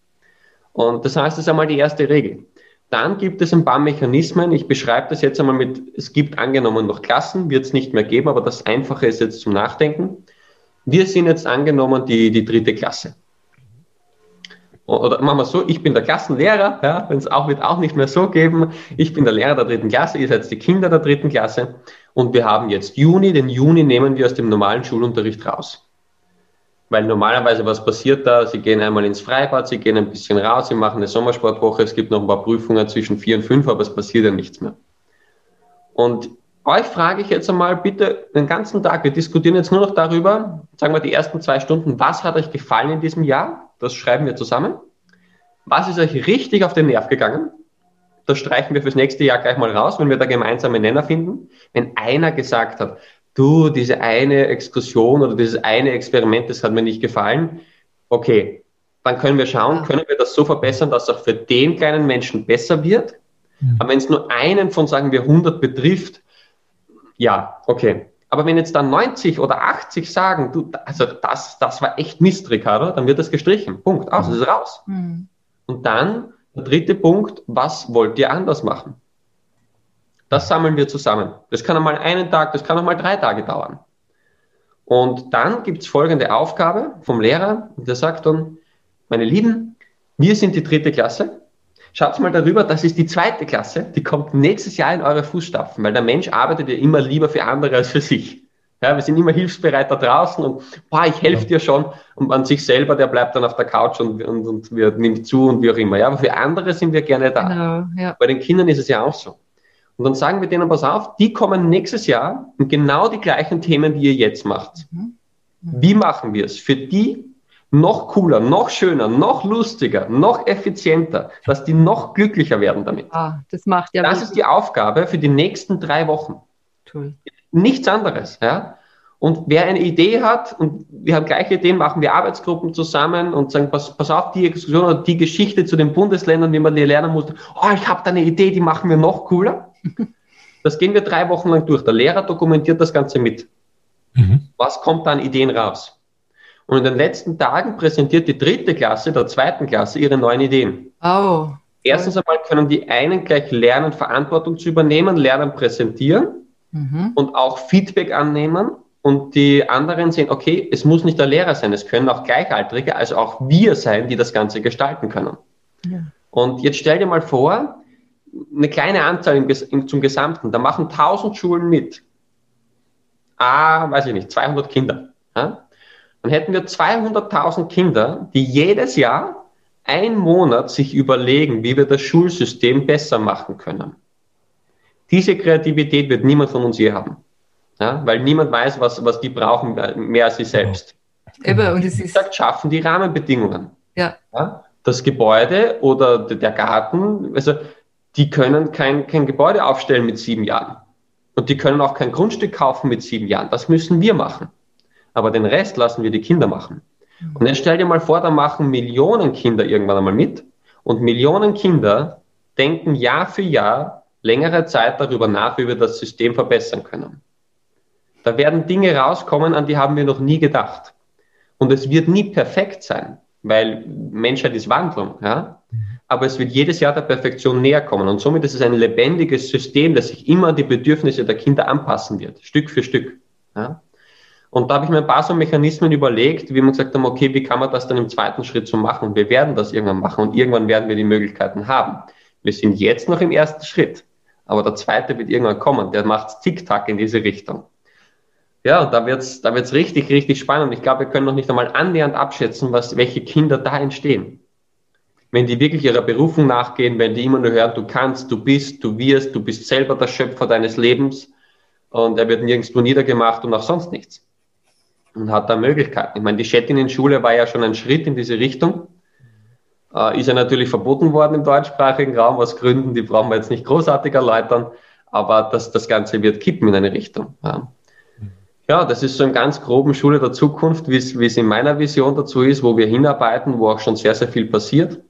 Und das heißt, das ist einmal die erste Regel. Dann gibt es ein paar Mechanismen. Ich beschreibe das jetzt einmal mit, es gibt angenommen noch Klassen, wird es nicht mehr geben, aber das Einfache ist jetzt zum Nachdenken. Wir sind jetzt angenommen die, die dritte Klasse. Oder machen wir so, ich bin der Klassenlehrer, ja, wenn es auch wird auch nicht mehr so geben. Ich bin der Lehrer der dritten Klasse, ihr seid die Kinder der dritten Klasse. Und wir haben jetzt Juni, den Juni nehmen wir aus dem normalen Schulunterricht raus. Weil normalerweise, was passiert da? Sie gehen einmal ins Freibad, sie gehen ein bisschen raus, sie machen eine Sommersportwoche, es gibt noch ein paar Prüfungen zwischen vier und fünf, aber es passiert ja nichts mehr. Und euch frage ich jetzt einmal bitte den ganzen Tag, wir diskutieren jetzt nur noch darüber, sagen wir die ersten zwei Stunden, was hat euch gefallen in diesem Jahr? Das schreiben wir zusammen. Was ist euch richtig auf den Nerv gegangen? Das streichen wir fürs nächste Jahr gleich mal raus, wenn wir da gemeinsame Nenner finden. Wenn einer gesagt hat, du, diese eine Exkursion oder dieses eine Experiment, das hat mir nicht gefallen. Okay, dann können wir schauen, können wir das so verbessern, dass auch für den kleinen Menschen besser wird. Mhm. Aber wenn es nur einen von, sagen wir, 100 betrifft, ja, okay. Aber wenn jetzt dann 90 oder 80 sagen, du, also das, das war echt Mist, Ricardo, dann wird das gestrichen. Punkt. Aus, mhm. ist raus. Mhm. Und dann der dritte Punkt, was wollt ihr anders machen? Das sammeln wir zusammen. Das kann einmal einen Tag, das kann auch mal drei Tage dauern. Und dann gibt es folgende Aufgabe vom Lehrer, der sagt dann, meine Lieben, wir sind die dritte Klasse. Schaut mal darüber, das ist die zweite Klasse, die kommt nächstes Jahr in eure Fußstapfen, weil der Mensch arbeitet ja immer lieber für andere als für sich. Ja, wir sind immer hilfsbereit da draußen und boah, ich helfe dir schon und an sich selber, der bleibt dann auf der Couch und, und, und wir, nimmt zu und wie auch immer. Ja, aber für andere sind wir gerne da. Genau, ja. Bei den Kindern ist es ja auch so. Und dann sagen wir denen, pass auf, die kommen nächstes Jahr und genau die gleichen Themen, die ihr jetzt macht. Mhm. Mhm. Wie machen wir es? Für die noch cooler, noch schöner, noch lustiger, noch effizienter, dass die noch glücklicher werden damit. Ah, das macht ja. Das ist die Aufgabe für die nächsten drei Wochen. Toll. Nichts anderes, ja. Und wer eine Idee hat, und wir haben gleiche Ideen, machen wir Arbeitsgruppen zusammen und sagen, pass, pass auf, die Exkursion oder die Geschichte zu den Bundesländern, wie man die lernen muss. Oh, ich habe da eine Idee, die machen wir noch cooler. Das gehen wir drei Wochen lang durch. Der Lehrer dokumentiert das Ganze mit. Mhm. Was kommt da an Ideen raus? Und in den letzten Tagen präsentiert die dritte Klasse der zweiten Klasse ihre neuen Ideen. Oh. Erstens einmal können die einen gleich lernen, Verantwortung zu übernehmen, lernen, präsentieren mhm. und auch Feedback annehmen. Und die anderen sehen, okay, es muss nicht der Lehrer sein, es können auch Gleichaltrige, also auch wir sein, die das Ganze gestalten können. Ja. Und jetzt stell dir mal vor, eine kleine Anzahl im, im, zum Gesamten, da machen 1000 Schulen mit. Ah, weiß ich nicht, 200 Kinder. Ja? Dann hätten wir 200.000 Kinder, die jedes Jahr ein Monat sich überlegen, wie wir das Schulsystem besser machen können. Diese Kreativität wird niemand von uns je haben. Ja? Weil niemand weiß, was, was die brauchen, mehr als sie selbst. Eben, und es ist gesagt, schaffen die Rahmenbedingungen. Ja. ja. Das Gebäude oder der Garten, also die können kein, kein Gebäude aufstellen mit sieben Jahren. Und die können auch kein Grundstück kaufen mit sieben Jahren. Das müssen wir machen. Aber den Rest lassen wir die Kinder machen. Und jetzt stell dir mal vor, da machen Millionen Kinder irgendwann einmal mit. Und Millionen Kinder denken Jahr für Jahr längere Zeit darüber nach, wie wir das System verbessern können. Da werden Dinge rauskommen, an die haben wir noch nie gedacht. Und es wird nie perfekt sein, weil Menschheit ist Wandlung. Ja? aber es wird jedes Jahr der Perfektion näher kommen. Und somit ist es ein lebendiges System, das sich immer an die Bedürfnisse der Kinder anpassen wird, Stück für Stück. Ja? Und da habe ich mir ein paar so Mechanismen überlegt, wie wir gesagt haben, okay, wie kann man das dann im zweiten Schritt so machen? Und wir werden das irgendwann machen und irgendwann werden wir die Möglichkeiten haben. Wir sind jetzt noch im ersten Schritt, aber der zweite wird irgendwann kommen, der macht Tick-Tack in diese Richtung. ja, da wird's, da wird's richtig, richtig spannend. Ich glaube, wir können noch nicht einmal annähernd abschätzen, was, welche Kinder da entstehen. Wenn die wirklich ihrer Berufung nachgehen, wenn die immer nur hören, du kannst, du bist, du wirst, du bist selber der Schöpfer deines Lebens und er wird nirgendwo niedergemacht und auch sonst nichts. Und hat da Möglichkeiten. Ich meine, die Chattinnen-Schule war ja schon ein Schritt in diese Richtung. Äh, ist ja natürlich verboten worden im deutschsprachigen Raum aus Gründen, die brauchen wir jetzt nicht großartig erläutern, aber das, das Ganze wird kippen in eine Richtung. Ja. Ja, das ist so im ganz groben Schule der Zukunft, wie es, wie es in meiner Vision dazu ist, wo wir hinarbeiten, wo auch schon sehr, sehr viel passiert.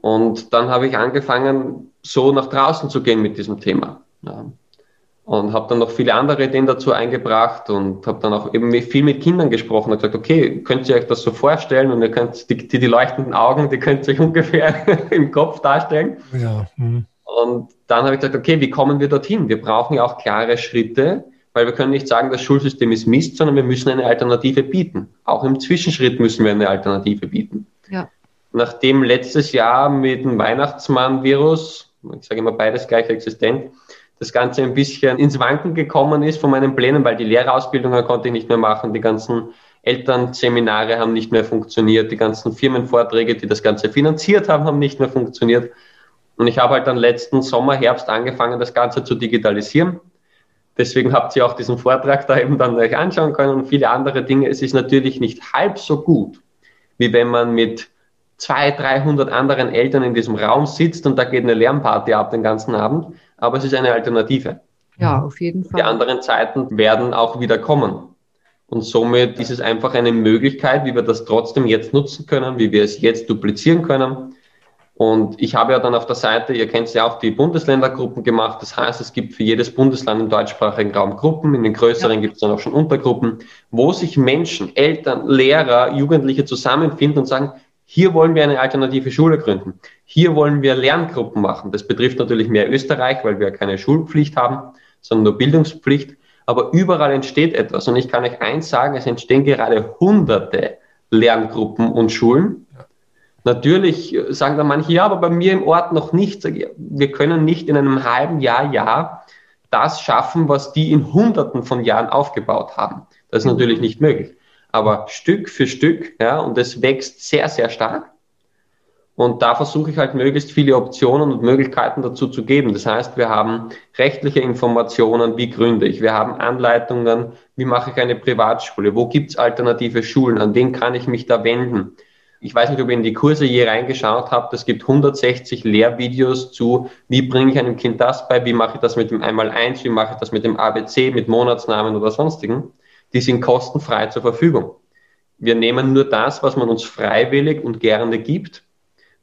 Und dann habe ich angefangen, so nach draußen zu gehen mit diesem Thema. Ja. Und habe dann noch viele andere Ideen dazu eingebracht und habe dann auch eben viel mit Kindern gesprochen und gesagt, okay, könnt ihr euch das so vorstellen und ihr könnt die, die, die leuchtenden Augen, die könnt ihr euch ungefähr im Kopf darstellen. Ja. Hm. Und dann habe ich gesagt, okay, wie kommen wir dorthin? Wir brauchen ja auch klare Schritte, weil wir können nicht sagen, das Schulsystem ist Mist, sondern wir müssen eine Alternative bieten. Auch im Zwischenschritt müssen wir eine Alternative bieten. Ja. Nachdem letztes Jahr mit dem Weihnachtsmann-Virus, ich sage immer beides gleich existent, das Ganze ein bisschen ins Wanken gekommen ist von meinen Plänen, weil die Lehrerausbildungen konnte ich nicht mehr machen, die ganzen Elternseminare haben nicht mehr funktioniert, die ganzen Firmenvorträge, die das Ganze finanziert haben, haben nicht mehr funktioniert. Und ich habe halt dann letzten Sommer, Herbst angefangen, das Ganze zu digitalisieren Deswegen habt ihr auch diesen Vortrag da eben dann euch anschauen können und viele andere Dinge. Es ist natürlich nicht halb so gut, wie wenn man mit 200, 300 anderen Eltern in diesem Raum sitzt und da geht eine Lernparty ab den ganzen Abend. Aber es ist eine Alternative. Ja, auf jeden Fall. Die anderen Zeiten werden auch wieder kommen. Und somit ist es einfach eine Möglichkeit, wie wir das trotzdem jetzt nutzen können, wie wir es jetzt duplizieren können und ich habe ja dann auf der Seite, ihr kennt ja auch die Bundesländergruppen gemacht. Das heißt, es gibt für jedes Bundesland im deutschsprachigen Raum Gruppen. In den größeren ja. gibt es dann auch schon Untergruppen, wo sich Menschen, Eltern, Lehrer, Jugendliche zusammenfinden und sagen, hier wollen wir eine alternative Schule gründen. Hier wollen wir Lerngruppen machen. Das betrifft natürlich mehr Österreich, weil wir keine Schulpflicht haben, sondern nur Bildungspflicht. Aber überall entsteht etwas. Und ich kann euch eins sagen, es entstehen gerade hunderte Lerngruppen und Schulen Natürlich sagen dann manche, ja, aber bei mir im Ort noch nicht. Wir können nicht in einem halben Jahr, Jahr das schaffen, was die in Hunderten von Jahren aufgebaut haben. Das ist natürlich nicht möglich. Aber Stück für Stück, ja, und es wächst sehr, sehr stark. Und da versuche ich halt möglichst viele Optionen und Möglichkeiten dazu zu geben. Das heißt, wir haben rechtliche Informationen, wie gründe ich. Wir haben Anleitungen, wie mache ich eine Privatschule, wo gibt es alternative Schulen, an wen kann ich mich da wenden. Ich weiß nicht, ob ihr in die Kurse je reingeschaut habt. Es gibt 160 Lehrvideos zu, wie bringe ich einem Kind das bei, wie mache ich das mit dem Einmal-Eins, wie mache ich das mit dem ABC, mit Monatsnamen oder sonstigen. Die sind kostenfrei zur Verfügung. Wir nehmen nur das, was man uns freiwillig und gerne gibt,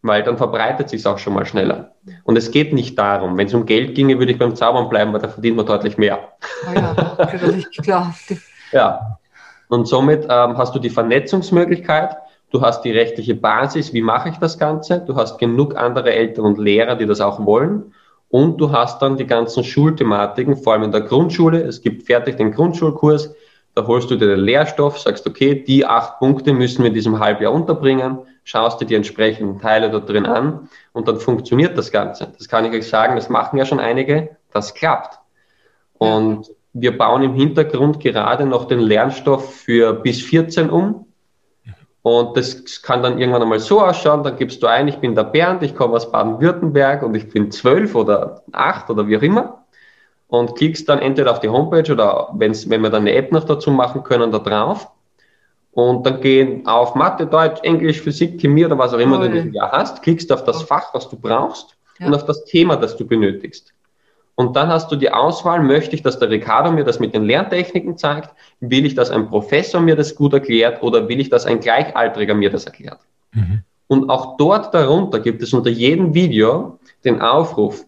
weil dann verbreitet sich auch schon mal schneller. Und es geht nicht darum, wenn es um Geld ginge, würde ich beim Zaubern bleiben, weil da verdient man deutlich mehr. Oh ja, natürlich, klar. ja. Und somit ähm, hast du die Vernetzungsmöglichkeit Du hast die rechtliche Basis, wie mache ich das Ganze? Du hast genug andere Eltern und Lehrer, die das auch wollen. Und du hast dann die ganzen Schulthematiken, vor allem in der Grundschule. Es gibt fertig den Grundschulkurs. Da holst du dir den Lehrstoff, sagst, okay, die acht Punkte müssen wir in diesem Halbjahr unterbringen, schaust dir die entsprechenden Teile da drin an und dann funktioniert das Ganze. Das kann ich euch sagen, das machen ja schon einige, das klappt. Und wir bauen im Hintergrund gerade noch den Lernstoff für bis 14 um. Und das kann dann irgendwann einmal so ausschauen, dann gibst du ein, ich bin der Bernd, ich komme aus Baden-Württemberg und ich bin zwölf oder acht oder wie auch immer. Und klickst dann entweder auf die Homepage oder wenn's, wenn wir dann eine App noch dazu machen können, da drauf. Und dann gehen auf Mathe, Deutsch, Englisch, Physik, Chemie oder was auch immer oh, du ja hast, klickst auf das Fach, was du brauchst ja. und auf das Thema, das du benötigst. Und dann hast du die Auswahl, möchte ich, dass der Ricardo mir das mit den Lerntechniken zeigt? Will ich, dass ein Professor mir das gut erklärt oder will ich, dass ein Gleichaltriger mir das erklärt? Mhm. Und auch dort darunter gibt es unter jedem Video den Aufruf,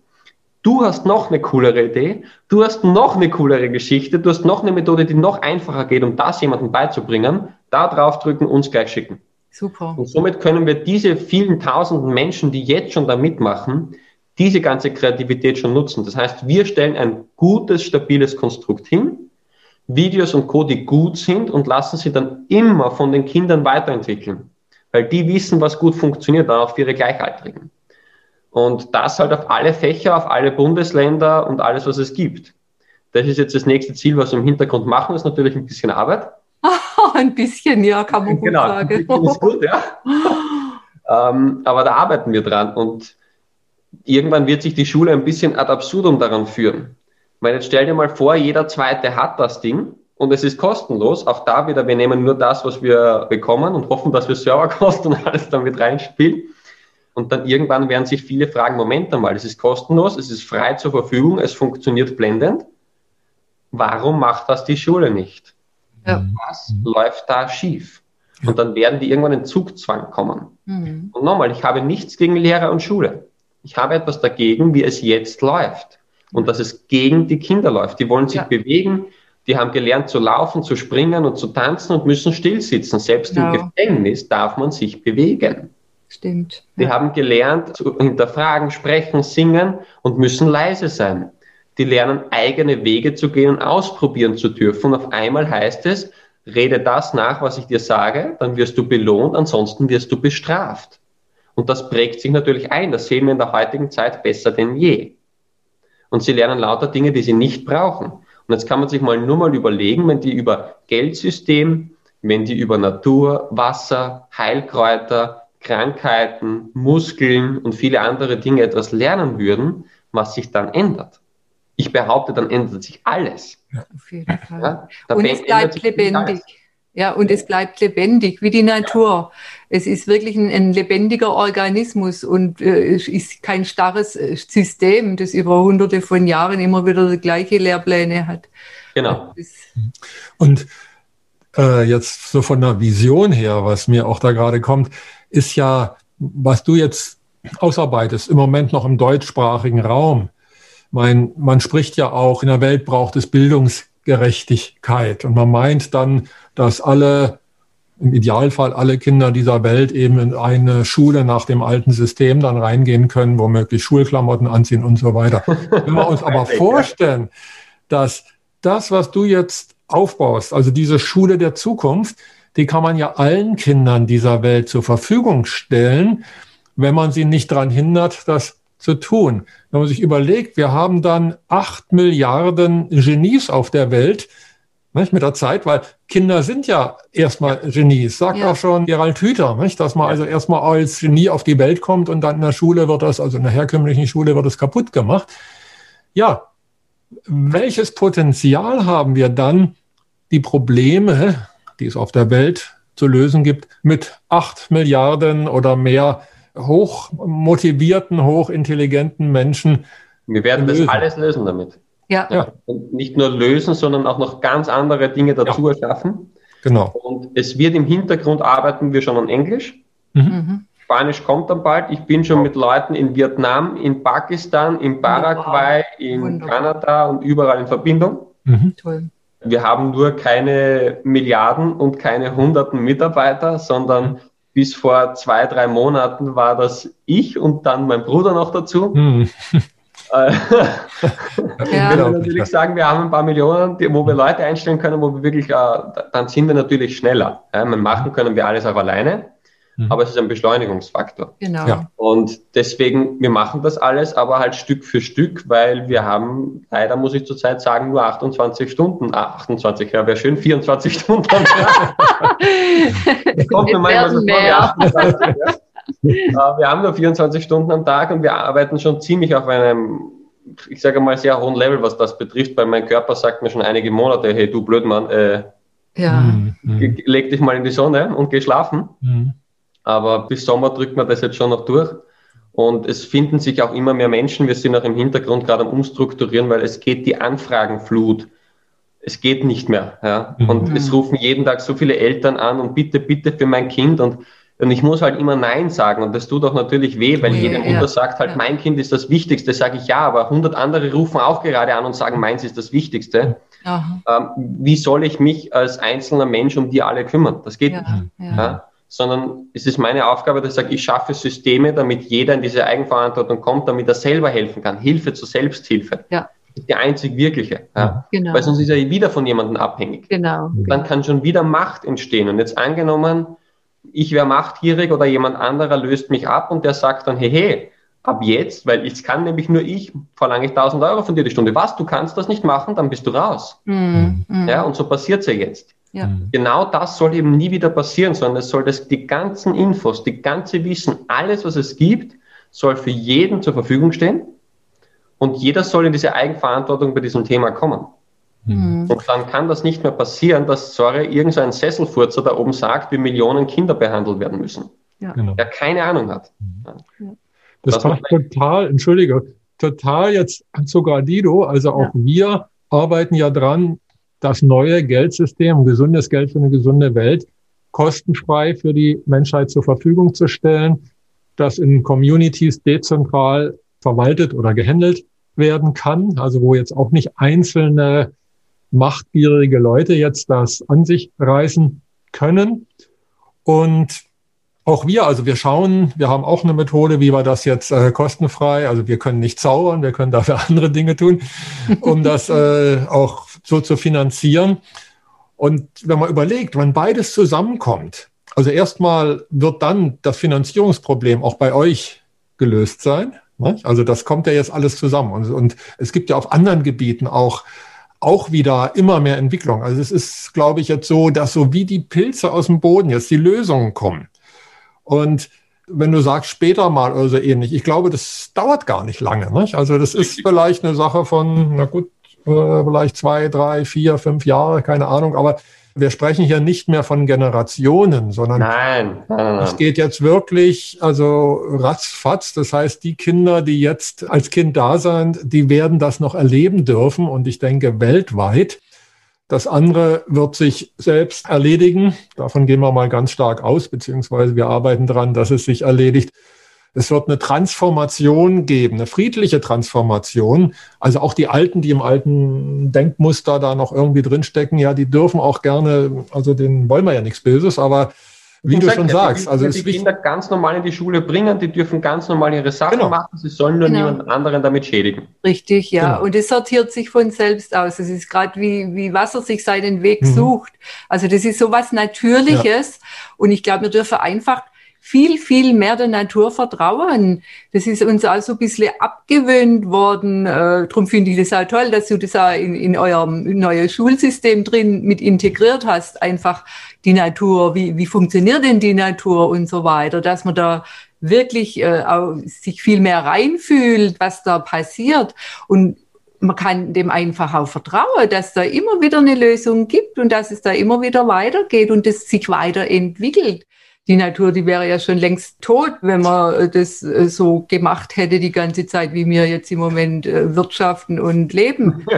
du hast noch eine coolere Idee, du hast noch eine coolere Geschichte, du hast noch eine Methode, die noch einfacher geht, um das jemandem beizubringen, da draufdrücken, uns gleich schicken. Super. Und somit können wir diese vielen tausenden Menschen, die jetzt schon da mitmachen, diese ganze Kreativität schon nutzen. Das heißt, wir stellen ein gutes, stabiles Konstrukt hin, Videos und Co., die gut sind und lassen sie dann immer von den Kindern weiterentwickeln, weil die wissen, was gut funktioniert, auch für ihre Gleichaltrigen. Und das halt auf alle Fächer, auf alle Bundesländer und alles, was es gibt. das ist jetzt das nächste Ziel, was wir im Hintergrund machen, ist natürlich ein bisschen Arbeit. ein bisschen, ja, kann man gut genau, sagen. Ein bisschen ist gut, ja. ähm, aber da arbeiten wir dran und irgendwann wird sich die Schule ein bisschen ad absurdum daran führen. Weil jetzt stell dir mal vor, jeder Zweite hat das Ding und es ist kostenlos. Auch da wieder, wir nehmen nur das, was wir bekommen und hoffen, dass wir Serverkosten und alles damit reinspielen. Und dann irgendwann werden sich viele fragen, Moment einmal, es ist kostenlos, es ist frei zur Verfügung, es funktioniert blendend. Warum macht das die Schule nicht? Ja. Was läuft da schief? Und dann werden die irgendwann in Zugzwang kommen. Mhm. Und nochmal, ich habe nichts gegen Lehrer und Schule. Ich habe etwas dagegen, wie es jetzt läuft. Und dass es gegen die Kinder läuft. Die wollen sich ja. bewegen, die haben gelernt zu laufen, zu springen und zu tanzen und müssen still sitzen. Selbst genau. im Gefängnis darf man sich bewegen. Stimmt. Die ja. haben gelernt zu hinterfragen, sprechen, singen und müssen leise sein. Die lernen eigene Wege zu gehen und ausprobieren zu dürfen. Und auf einmal heißt es, rede das nach, was ich dir sage, dann wirst du belohnt, ansonsten wirst du bestraft. Und das prägt sich natürlich ein. Das sehen wir in der heutigen Zeit besser denn je. Und sie lernen lauter Dinge, die sie nicht brauchen. Und jetzt kann man sich mal nur mal überlegen, wenn die über Geldsystem, wenn die über Natur, Wasser, Heilkräuter, Krankheiten, Muskeln und viele andere Dinge etwas lernen würden, was sich dann ändert. Ich behaupte, dann ändert sich alles. Auf jeden Fall. Ja, und es bleibt lebendig. Ja, und es bleibt lebendig, wie die Natur. Es ist wirklich ein, ein lebendiger Organismus und äh, es ist kein starres äh, System, das über hunderte von Jahren immer wieder die gleiche Lehrpläne hat. Genau. Und äh, jetzt so von der Vision her, was mir auch da gerade kommt, ist ja, was du jetzt ausarbeitest, im Moment noch im deutschsprachigen Raum. Mein, man spricht ja auch, in der Welt braucht es Bildungsgerechtigkeit. Und man meint dann, dass alle, im Idealfall alle Kinder dieser Welt eben in eine Schule nach dem alten System dann reingehen können, womöglich Schulklamotten anziehen und so weiter. Wenn wir uns aber vorstellen, dass das, was du jetzt aufbaust, also diese Schule der Zukunft, die kann man ja allen Kindern dieser Welt zur Verfügung stellen, wenn man sie nicht daran hindert, das zu tun. Wenn man sich überlegt, wir haben dann acht Milliarden Genies auf der Welt, nicht, mit der Zeit, weil Kinder sind ja erstmal Genies, sagt ja. auch schon Gerald Hüther, nicht, dass man also erstmal als Genie auf die Welt kommt und dann in der Schule wird das, also in der herkömmlichen Schule wird das kaputt gemacht. Ja, welches Potenzial haben wir dann, die Probleme, die es auf der Welt zu lösen gibt, mit acht Milliarden oder mehr hochmotivierten, hochintelligenten Menschen. Wir werden das alles lösen damit. Ja. ja. Und nicht nur lösen, sondern auch noch ganz andere Dinge dazu ja. erschaffen. Genau. Und es wird im Hintergrund arbeiten wir schon an Englisch. Mhm. mhm. Spanisch kommt dann bald. Ich bin schon mit Leuten in Vietnam, in Pakistan, in Paraguay, in Wunderbar. Kanada und überall in Verbindung. Mhm. Toll. Wir haben nur keine Milliarden und keine hunderten Mitarbeiter, sondern bis vor zwei, drei Monaten war das ich und dann mein Bruder noch dazu. Mhm. Äh, ja. Ich würde natürlich sagen, wir haben ein paar Millionen, wo wir Leute einstellen können, wo wir wirklich, äh, dann sind wir natürlich schneller. Ja, machen können wir alles auch alleine, mhm. aber es ist ein Beschleunigungsfaktor. Genau. Ja. Und deswegen, wir machen das alles, aber halt Stück für Stück, weil wir haben, leider muss ich zurzeit sagen, nur 28 Stunden, ah, 28, ja, wäre schön, 24 Stunden am Tag. kommt mir manchmal so vor, wir haben nur 24 Stunden am Tag und wir arbeiten schon ziemlich auf einem, ich sage mal, sehr hohen Level, was das betrifft, weil mein Körper sagt mir schon einige Monate, hey, du Blödmann, äh, ja. Mhm. leg dich mal in die Sonne und geh schlafen. Mhm. Aber bis Sommer drückt man das jetzt schon noch durch. Und es finden sich auch immer mehr Menschen. Wir sind auch im Hintergrund gerade am Umstrukturieren, weil es geht die Anfragenflut. Es geht nicht mehr. Ja? Und mhm. es rufen jeden Tag so viele Eltern an und bitte, bitte für mein Kind. Und und ich muss halt immer Nein sagen und das tut auch natürlich weh, weil ja, jede Mutter ja, sagt halt, ja. mein Kind ist das Wichtigste. Sage ich ja, aber 100 andere rufen auch gerade an und sagen, meins ist das Wichtigste. Ähm, wie soll ich mich als einzelner Mensch um die alle kümmern? Das geht nicht. Sondern es ist meine Aufgabe, dass ich sage, ich schaffe Systeme, damit jeder in diese Eigenverantwortung kommt, damit er selber helfen kann. Hilfe zur Selbsthilfe. Ja die einzig wirkliche. Ja. Genau. Weil sonst ist er wieder von jemandem abhängig. Genau. Dann kann schon wieder Macht entstehen. Und jetzt angenommen, ich wäre machtgierig oder jemand anderer löst mich ab und der sagt dann, hey, hey, ab jetzt, weil ich kann nämlich nur ich, verlange ich 1000 Euro von dir die Stunde. Was, du kannst das nicht machen, dann bist du raus. Mhm. Ja, und so passiert es ja jetzt. Ja. Genau das soll eben nie wieder passieren, sondern es soll das, die ganzen Infos, die ganze Wissen, alles, was es gibt, soll für jeden zur Verfügung stehen und jeder soll in diese Eigenverantwortung bei diesem Thema kommen. Mhm. Und dann kann das nicht mehr passieren, dass, sorry, irgendein so Sesselfurzer da oben sagt, wie Millionen Kinder behandelt werden müssen. Ja. Genau. Der keine Ahnung hat. Mhm. Das, das passt total, entschuldige, total jetzt zu Gradido. Also auch ja. wir arbeiten ja dran, das neue Geldsystem, gesundes Geld für eine gesunde Welt, kostenfrei für die Menschheit zur Verfügung zu stellen, das in Communities dezentral verwaltet oder gehandelt werden kann, also wo jetzt auch nicht einzelne machtgierige Leute jetzt das an sich reißen können. Und auch wir, also wir schauen, wir haben auch eine Methode, wie wir das jetzt äh, kostenfrei, also wir können nicht zaubern, wir können dafür andere Dinge tun, um das äh, auch so zu finanzieren. Und wenn man überlegt, wenn beides zusammenkommt, also erstmal wird dann das Finanzierungsproblem auch bei euch gelöst sein. Ne? Also das kommt ja jetzt alles zusammen. Und, und es gibt ja auf anderen Gebieten auch auch wieder immer mehr Entwicklung. Also es ist, glaube ich, jetzt so, dass so wie die Pilze aus dem Boden jetzt die Lösungen kommen. Und wenn du sagst später mal oder so ähnlich, ich glaube, das dauert gar nicht lange. Nicht? Also das ist vielleicht eine Sache von, na gut, äh, vielleicht zwei, drei, vier, fünf Jahre, keine Ahnung, aber wir sprechen hier nicht mehr von Generationen, sondern nein, nein, nein. es geht jetzt wirklich, also ratzfatz. Das heißt, die Kinder, die jetzt als Kind da sind, die werden das noch erleben dürfen und ich denke weltweit. Das andere wird sich selbst erledigen. Davon gehen wir mal ganz stark aus, beziehungsweise wir arbeiten daran, dass es sich erledigt. Es wird eine Transformation geben, eine friedliche Transformation. Also auch die Alten, die im alten Denkmuster da noch irgendwie drinstecken, ja, die dürfen auch gerne, also den wollen wir ja nichts Böses, aber wie du schon sagst, also die Kinder ganz normal in die Schule bringen, die dürfen ganz normal ihre Sachen genau. machen, sie sollen nur genau. niemand anderen damit schädigen. Richtig, ja. Genau. Und es sortiert sich von selbst aus. Es ist gerade wie, wie Wasser sich seinen Weg mhm. sucht. Also das ist so was Natürliches. Ja. Und ich glaube, wir dürfen einfach viel, viel mehr der Natur vertrauen. Das ist uns also ein bisschen abgewöhnt worden. Äh, Darum finde ich das auch toll, dass du das auch in, in eurem neuen Schulsystem drin mit integriert hast. Einfach die Natur, wie, wie funktioniert denn die Natur und so weiter, dass man da wirklich äh, auch sich viel mehr reinfühlt, was da passiert. Und man kann dem einfach auch vertrauen, dass da immer wieder eine Lösung gibt und dass es da immer wieder weitergeht und es sich weiterentwickelt die Natur, die wäre ja schon längst tot, wenn man das äh, so gemacht hätte die ganze Zeit, wie wir jetzt im Moment äh, wirtschaften und leben.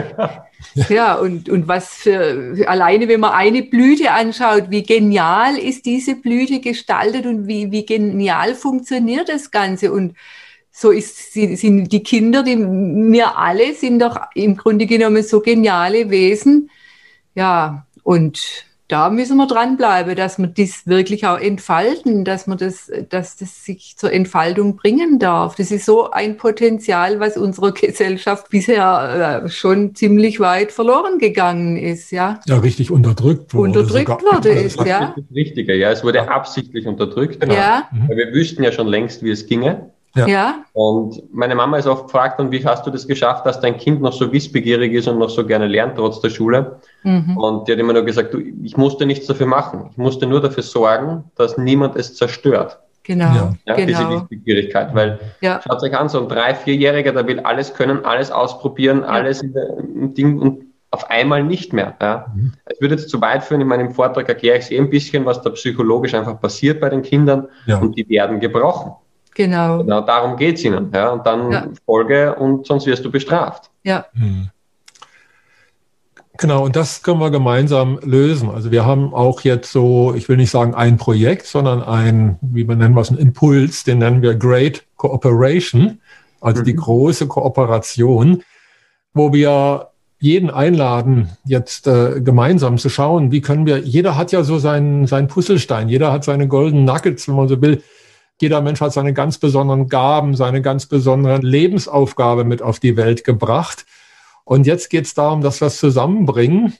Ja, und, und was für, alleine wenn man eine Blüte anschaut, wie genial ist diese Blüte gestaltet und wie, wie genial funktioniert das Ganze und so ist, sind die Kinder, die wir alle sind doch im Grunde genommen so geniale Wesen. Ja, und da müssen wir dranbleiben, dass wir das wirklich auch entfalten, dass man das, dass das sich zur Entfaltung bringen darf. Das ist so ein Potenzial, was unserer Gesellschaft bisher äh, schon ziemlich weit verloren gegangen ist, ja. Ja, richtig unterdrückt wurde. Unterdrückt wurde ist, ja. Das Richtige, ja. Es wurde absichtlich unterdrückt. Genau. Ja. Weil wir wüssten ja schon längst, wie es ginge. Ja. ja. Und meine Mama ist oft gefragt, und wie hast du das geschafft, dass dein Kind noch so wissbegierig ist und noch so gerne lernt, trotz der Schule? Mhm. Und die hat immer nur gesagt, du, ich musste nichts dafür machen. Ich musste nur dafür sorgen, dass niemand es zerstört. Genau. Ja, ja genau. Diese Wissbegierigkeit. Weil, ja. schaut euch an, so ein Drei-, Vierjähriger, der will alles können, alles ausprobieren, ja. alles im Ding und auf einmal nicht mehr. Ja. Mhm. Es würde jetzt zu weit führen, in meinem Vortrag erkläre ich eh ein bisschen, was da psychologisch einfach passiert bei den Kindern ja. und die werden gebrochen. Genau. Genau darum geht es ihnen. Ja? Und dann ja. Folge und sonst wirst du bestraft. Ja. Hm. Genau, und das können wir gemeinsam lösen. Also wir haben auch jetzt so, ich will nicht sagen ein Projekt, sondern ein, wie man nennen wir es, einen Impuls, den nennen wir Great Cooperation, also mhm. die große Kooperation, wo wir jeden einladen, jetzt äh, gemeinsam zu schauen, wie können wir, jeder hat ja so seinen, seinen Puzzlestein, jeder hat seine goldenen Nuggets, wenn man so will, jeder Mensch hat seine ganz besonderen Gaben, seine ganz besondere Lebensaufgabe mit auf die Welt gebracht. Und jetzt geht es darum, dass wir es zusammenbringen.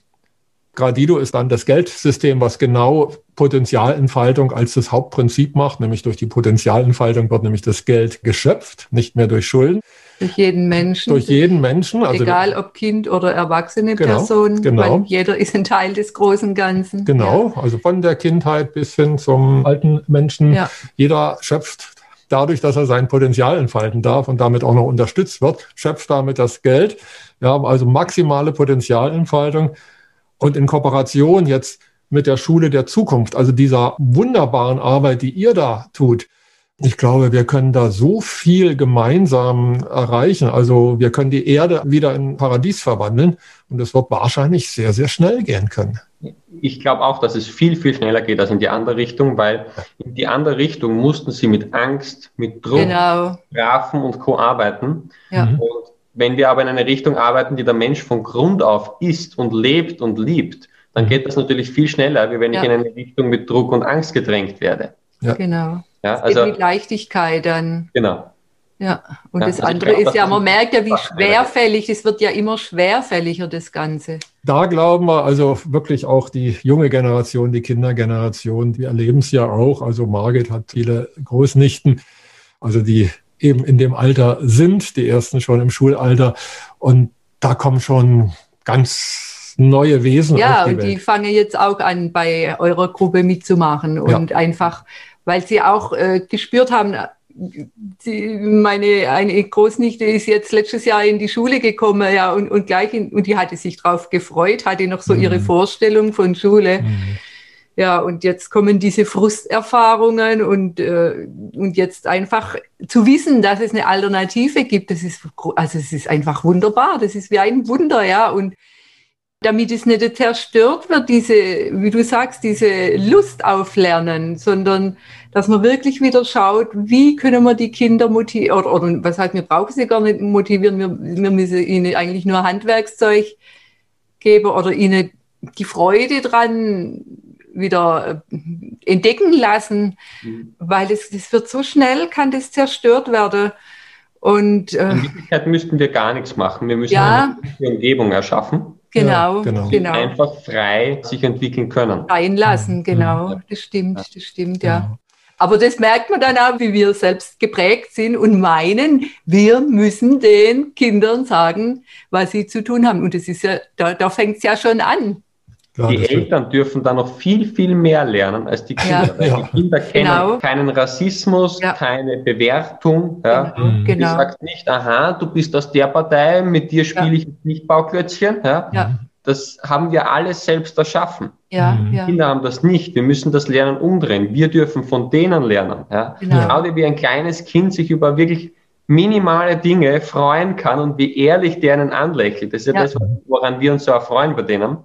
Gradido ist dann das Geldsystem, was genau Potenzialentfaltung als das Hauptprinzip macht, nämlich durch die Potenzialentfaltung wird nämlich das Geld geschöpft, nicht mehr durch Schulden. Durch jeden Menschen. Durch jeden Menschen. Also Egal ob Kind oder erwachsene genau, Person, genau. jeder ist ein Teil des großen Ganzen. Genau, ja. also von der Kindheit bis hin zum alten Menschen. Ja. Jeder schöpft dadurch, dass er sein Potenzial entfalten darf und damit auch noch unterstützt wird, schöpft damit das Geld. Wir haben also maximale Potenzialentfaltung und in Kooperation jetzt mit der Schule der Zukunft, also dieser wunderbaren Arbeit, die ihr da tut, ich glaube, wir können da so viel gemeinsam erreichen. Also wir können die Erde wieder in Paradies verwandeln und es wird wahrscheinlich sehr, sehr schnell gehen können. Ich glaube auch, dass es viel, viel schneller geht als in die andere Richtung, weil in die andere Richtung mussten sie mit Angst, mit Druck, genau. Strafen und Co. arbeiten. Ja. Und wenn wir aber in eine Richtung arbeiten, die der Mensch von Grund auf ist und lebt und liebt, dann mhm. geht das natürlich viel schneller, wie wenn ja. ich in eine Richtung mit Druck und Angst gedrängt werde. Ja. Genau. Ja, es also, mit Leichtigkeit dann. Genau. Ja, und ja, das also andere ist ja, man merkt ja, wie schwerfällig, es wird ja immer schwerfälliger, das Ganze. Da glauben wir also wirklich auch die junge Generation, die Kindergeneration, die erleben es ja auch. Also Margit hat viele Großnichten, also die eben in dem Alter sind, die ersten schon im Schulalter. Und da kommen schon ganz neue Wesen. Ja, die und die fangen jetzt auch an, bei eurer Gruppe mitzumachen und ja. einfach weil sie auch äh, gespürt haben, die, meine eine Großnichte ist jetzt letztes Jahr in die Schule gekommen, ja, und, und gleich in, und die hatte sich drauf gefreut, hatte noch so mhm. ihre Vorstellung von Schule. Mhm. Ja, und jetzt kommen diese Frusterfahrungen und, äh, und jetzt einfach zu wissen, dass es eine Alternative gibt, das ist, also es ist einfach wunderbar, das ist wie ein Wunder, ja, und damit es nicht zerstört wird, diese, wie du sagst, diese Lust auf Lernen, sondern dass man wirklich wieder schaut, wie können wir die Kinder motivieren, oder, oder was heißt, wir brauchen sie gar nicht motivieren, wir, wir müssen ihnen eigentlich nur Handwerkszeug geben oder ihnen die Freude dran wieder äh, entdecken lassen, mhm. weil es das wird so schnell, kann das zerstört werden. Und, äh, In Wirklichkeit müssten wir gar nichts machen. Wir müssen ja, eine Umgebung erschaffen Genau, ja, genau. genau. Einfach frei sich entwickeln können. Reinlassen, genau. Das stimmt, das stimmt, ja. Aber das merkt man dann auch, wie wir selbst geprägt sind und meinen, wir müssen den Kindern sagen, was sie zu tun haben. Und das ist ja, da, da fängt es ja schon an. Ja, die Eltern wird. dürfen da noch viel, viel mehr lernen als die Kinder. Ja. Die Kinder kennen genau. keinen Rassismus, ja. keine Bewertung. Ja. Genau. Mhm. genau. sagt nicht, aha, du bist aus der Partei, mit dir spiele ich nicht Bauklötzchen. Ja. Ja. Das haben wir alles selbst erschaffen. Ja, mhm. Kinder haben das nicht. Wir müssen das Lernen umdrehen. Wir dürfen von denen lernen. Ja. Genau. Schau wie ein kleines Kind sich über wirklich minimale Dinge freuen kann und wie ehrlich der einen anlächelt. Das ist ja, das, woran wir uns so erfreuen bei denen.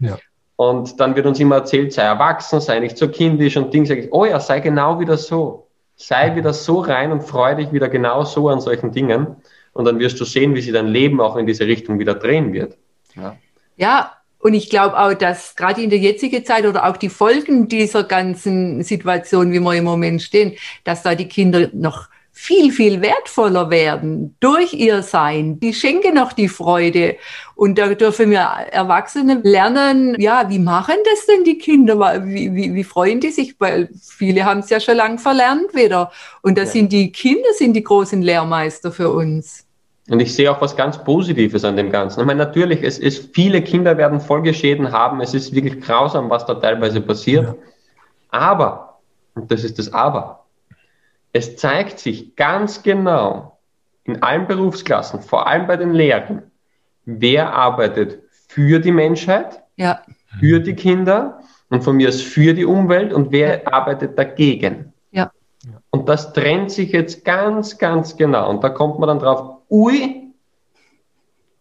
Ja. Und dann wird uns immer erzählt, sei erwachsen, sei nicht so kindisch und Ding, sage ich, oh ja, sei genau wieder so. Sei wieder so rein und freu dich wieder genau so an solchen Dingen. Und dann wirst du sehen, wie sich dein Leben auch in diese Richtung wieder drehen wird. Ja, ja und ich glaube auch, dass gerade in der jetzigen Zeit oder auch die Folgen dieser ganzen Situation, wie wir im Moment stehen, dass da die Kinder noch viel, viel wertvoller werden durch ihr Sein. Die schenken noch die Freude. Und da dürfen wir Erwachsene lernen, ja, wie machen das denn die Kinder? Wie, wie, wie freuen die sich? Weil viele haben es ja schon lang verlernt wieder. Und da ja. sind die Kinder, sind die großen Lehrmeister für uns. Und ich sehe auch was ganz Positives an dem Ganzen. Ich meine, natürlich, es ist, viele Kinder werden Folgeschäden haben. Es ist wirklich grausam, was da teilweise passiert. Ja. Aber, und das ist das Aber, es zeigt sich ganz genau in allen Berufsklassen, vor allem bei den Lehrern, wer arbeitet für die Menschheit, ja. für die Kinder und von mir aus für die Umwelt und wer ja. arbeitet dagegen. Ja. Und das trennt sich jetzt ganz, ganz genau. Und da kommt man dann drauf, ui,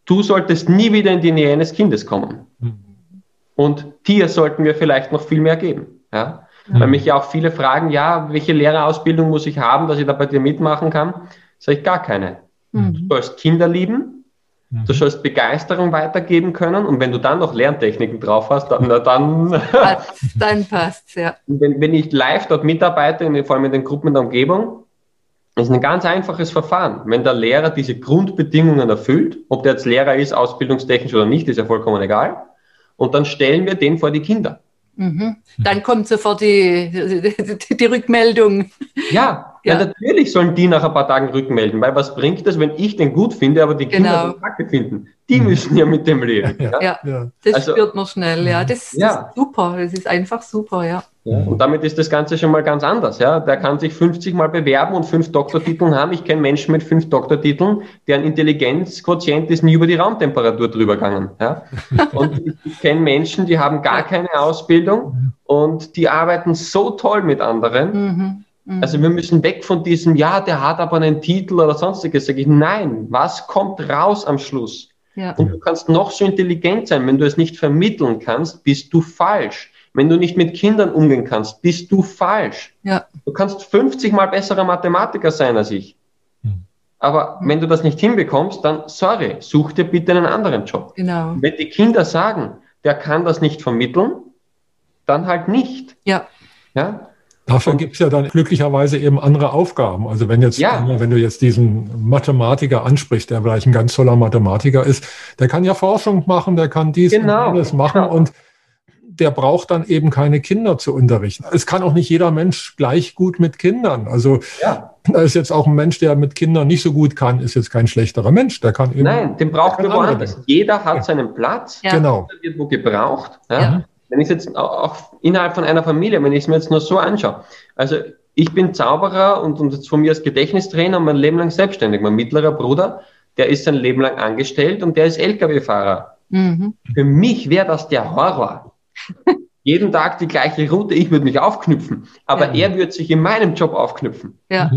du solltest nie wieder in die Nähe eines Kindes kommen. Mhm. Und dir sollten wir vielleicht noch viel mehr geben. Ja? Mhm. Weil mich ja auch viele fragen, ja, welche Lehrerausbildung muss ich haben, dass ich da bei dir mitmachen kann? Sag ich gar keine. Mhm. Du sollst Kinder lieben, mhm. du sollst Begeisterung weitergeben können und wenn du dann noch Lerntechniken drauf hast, dann, dann, dann passt ja. Wenn, wenn ich live dort mitarbeite, vor allem in den Gruppen in der Umgebung, ist ein ganz einfaches Verfahren. Wenn der Lehrer diese Grundbedingungen erfüllt, ob der jetzt Lehrer ist, ausbildungstechnisch oder nicht, ist ja vollkommen egal. und dann stellen wir den vor die Kinder. Mhm. Dann kommt sofort die, die, die Rückmeldung. Ja, ja. ja. natürlich sollen die nach ein paar Tagen rückmelden, weil was bringt das, wenn ich den gut finde, aber die Kinder genau. den Kacke finden? Die mhm. müssen ja mit dem leben. Ja, ja. ja. das also, spürt man schnell, ja. Das, das ist super, das ist einfach super, ja. Ja, und damit ist das Ganze schon mal ganz anders. Ja. Der kann sich 50 Mal bewerben und fünf Doktortiteln haben. Ich kenne Menschen mit fünf Doktortiteln, deren Intelligenzquotient ist nie über die Raumtemperatur drüber gegangen. Ja. Und ich kenne Menschen, die haben gar keine Ausbildung und die arbeiten so toll mit anderen. Mhm. Mhm. Also wir müssen weg von diesem, ja, der hat aber einen Titel oder sonstiges. Sag ich, nein, was kommt raus am Schluss? Ja. Und du kannst noch so intelligent sein, wenn du es nicht vermitteln kannst, bist du falsch. Wenn du nicht mit Kindern umgehen kannst, bist du falsch. Ja. Du kannst 50 mal besserer Mathematiker sein als ich. Hm. Aber wenn du das nicht hinbekommst, dann sorry, such dir bitte einen anderen Job. Genau. Wenn die Kinder sagen, der kann das nicht vermitteln, dann halt nicht. Ja. Ja. Dafür gibt es ja dann glücklicherweise eben andere Aufgaben. Also wenn jetzt, ja. wenn du jetzt diesen Mathematiker ansprichst, der vielleicht ein ganz toller Mathematiker ist, der kann ja Forschung machen, der kann dies genau. und jenes machen genau. und der braucht dann eben keine Kinder zu unterrichten. Es kann auch nicht jeder Mensch gleich gut mit Kindern. Also ja. da ist jetzt auch ein Mensch, der mit Kindern nicht so gut kann, ist jetzt kein schlechterer Mensch. Der kann eben, Nein, den braucht wir woanders. Jeder hat ja. seinen Platz. Ja. Genau. Wird wo gebraucht. Ja. Wenn ich es jetzt auch innerhalb von einer Familie, wenn ich es mir jetzt nur so anschaue. Also ich bin Zauberer und, und jetzt von mir als Gedächtnistrainer und mein Leben lang selbstständig. Mein mittlerer Bruder, der ist sein Leben lang angestellt und der ist Lkw-Fahrer. Mhm. Für mich wäre das der Horror. Jeden Tag die gleiche Route, ich würde mich aufknüpfen, aber ja. er würde sich in meinem Job aufknüpfen. Ja.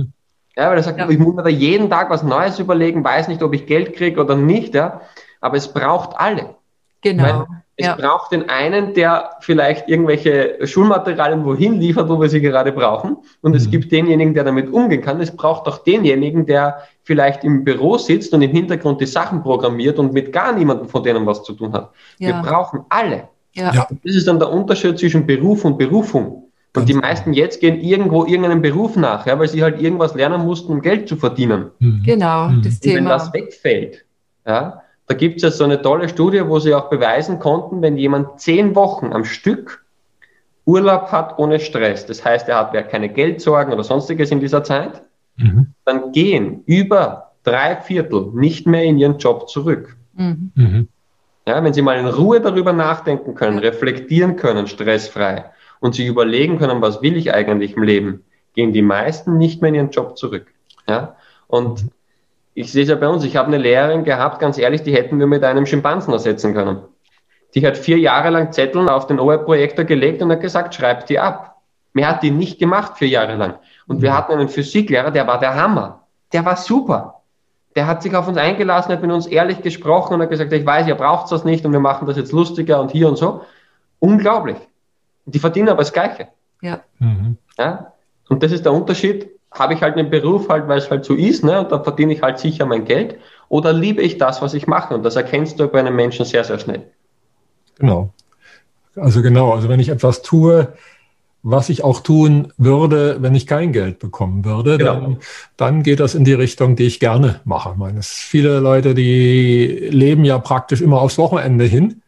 Ja, weil er sagt, ja. ich muss mir da jeden Tag was Neues überlegen, weiß nicht, ob ich Geld kriege oder nicht, ja. Aber es braucht alle. Genau. Weil es ja. braucht den einen, der vielleicht irgendwelche Schulmaterialien wohin liefert, wo wir sie gerade brauchen. Und mhm. es gibt denjenigen, der damit umgehen kann. Es braucht auch denjenigen, der vielleicht im Büro sitzt und im Hintergrund die Sachen programmiert und mit gar niemandem von denen was zu tun hat. Ja. Wir brauchen alle. Ja. ja. Das ist dann der Unterschied zwischen Beruf und Berufung. Und die genau. meisten jetzt gehen irgendwo irgendeinem Beruf nach, ja, weil sie halt irgendwas lernen mussten, um Geld zu verdienen. Mhm. Genau, mhm. das Thema. Wenn das wegfällt, ja, da gibt es ja so eine tolle Studie, wo sie auch beweisen konnten, wenn jemand zehn Wochen am Stück Urlaub hat ohne Stress, das heißt, er hat ja keine Geldsorgen oder sonstiges in dieser Zeit, mhm. dann gehen über drei Viertel nicht mehr in ihren Job zurück. Mhm. Ja, wenn Sie mal in Ruhe darüber nachdenken können, reflektieren können, stressfrei und sich überlegen können, was will ich eigentlich im Leben, gehen die meisten nicht mehr in ihren Job zurück. Ja? Und ich sehe es ja bei uns, ich habe eine Lehrerin gehabt, ganz ehrlich, die hätten wir mit einem Schimpansen ersetzen können. Die hat vier Jahre lang Zetteln auf den OE-Projektor gelegt und hat gesagt, schreibt die ab. Mehr hat die nicht gemacht, vier Jahre lang. Und wir hatten einen Physiklehrer, der war der Hammer. Der war super der hat sich auf uns eingelassen, hat mit uns ehrlich gesprochen und hat gesagt, ich weiß, ihr braucht das nicht und wir machen das jetzt lustiger und hier und so. Unglaublich. Die verdienen aber das Gleiche. Ja. Mhm. ja? Und das ist der Unterschied. Habe ich halt einen Beruf halt, weil es halt so ist, ne? Und da verdiene ich halt sicher mein Geld. Oder liebe ich das, was ich mache? Und das erkennst du bei einem Menschen sehr, sehr schnell. Genau. Also genau, also wenn ich etwas tue, was ich auch tun würde, wenn ich kein Geld bekommen würde, genau. dann, dann geht das in die Richtung, die ich gerne mache. Ich meine, viele Leute, die leben ja praktisch immer aufs Wochenende hin,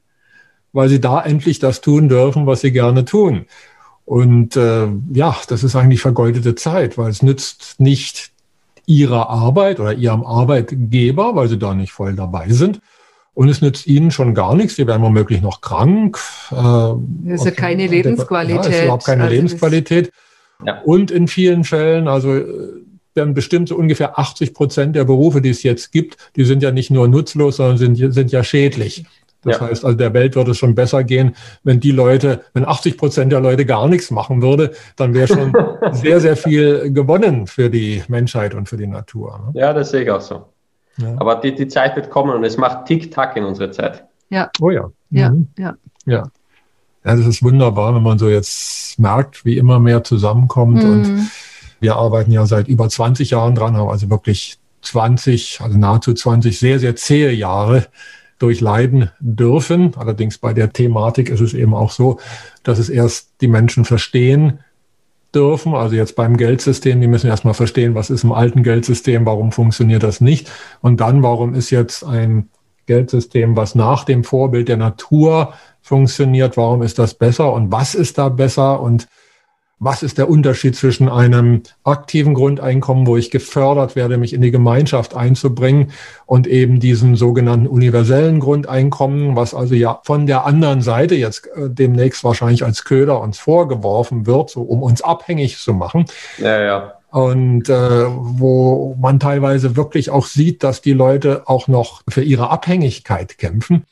weil sie da endlich das tun dürfen, was sie gerne tun. Und äh, ja, das ist eigentlich vergeudete Zeit, weil es nützt nicht ihrer Arbeit oder ihrem Arbeitgeber, weil sie da nicht voll dabei sind, und es nützt ihnen schon gar nichts. Die werden womöglich noch krank. Äh, das ist ja keine Lebensqualität. Ja, ist überhaupt keine also Lebensqualität. Ja. Und in vielen Fällen, also werden bestimmt so ungefähr 80 Prozent der Berufe, die es jetzt gibt, die sind ja nicht nur nutzlos, sondern sind, sind ja schädlich. Das ja. heißt, also der Welt würde es schon besser gehen, wenn die Leute, wenn 80 Prozent der Leute gar nichts machen würde, dann wäre schon sehr, sehr viel gewonnen für die Menschheit und für die Natur. Ne? Ja, das sehe ich auch so. Ja. Aber die, die Zeit wird kommen und es macht Tick-Tack in unserer Zeit. Ja. Oh ja. Ja, mhm. ja. Ja. Ja, das ist wunderbar, wenn man so jetzt merkt, wie immer mehr zusammenkommt. Mhm. Und wir arbeiten ja seit über 20 Jahren dran, haben also wirklich 20, also nahezu 20 sehr, sehr zähe Jahre durchleiden dürfen. Allerdings bei der Thematik ist es eben auch so, dass es erst die Menschen verstehen, dürfen. Also jetzt beim Geldsystem, die müssen erstmal verstehen, was ist im alten Geldsystem, warum funktioniert das nicht. Und dann, warum ist jetzt ein Geldsystem, was nach dem Vorbild der Natur funktioniert. Warum ist das besser und was ist da besser und was ist der Unterschied zwischen einem aktiven Grundeinkommen, wo ich gefördert werde, mich in die Gemeinschaft einzubringen, und eben diesem sogenannten universellen Grundeinkommen, was also ja von der anderen Seite jetzt äh, demnächst wahrscheinlich als Köder uns vorgeworfen wird, so um uns abhängig zu machen. Ja, ja. Und äh, wo man teilweise wirklich auch sieht, dass die Leute auch noch für ihre Abhängigkeit kämpfen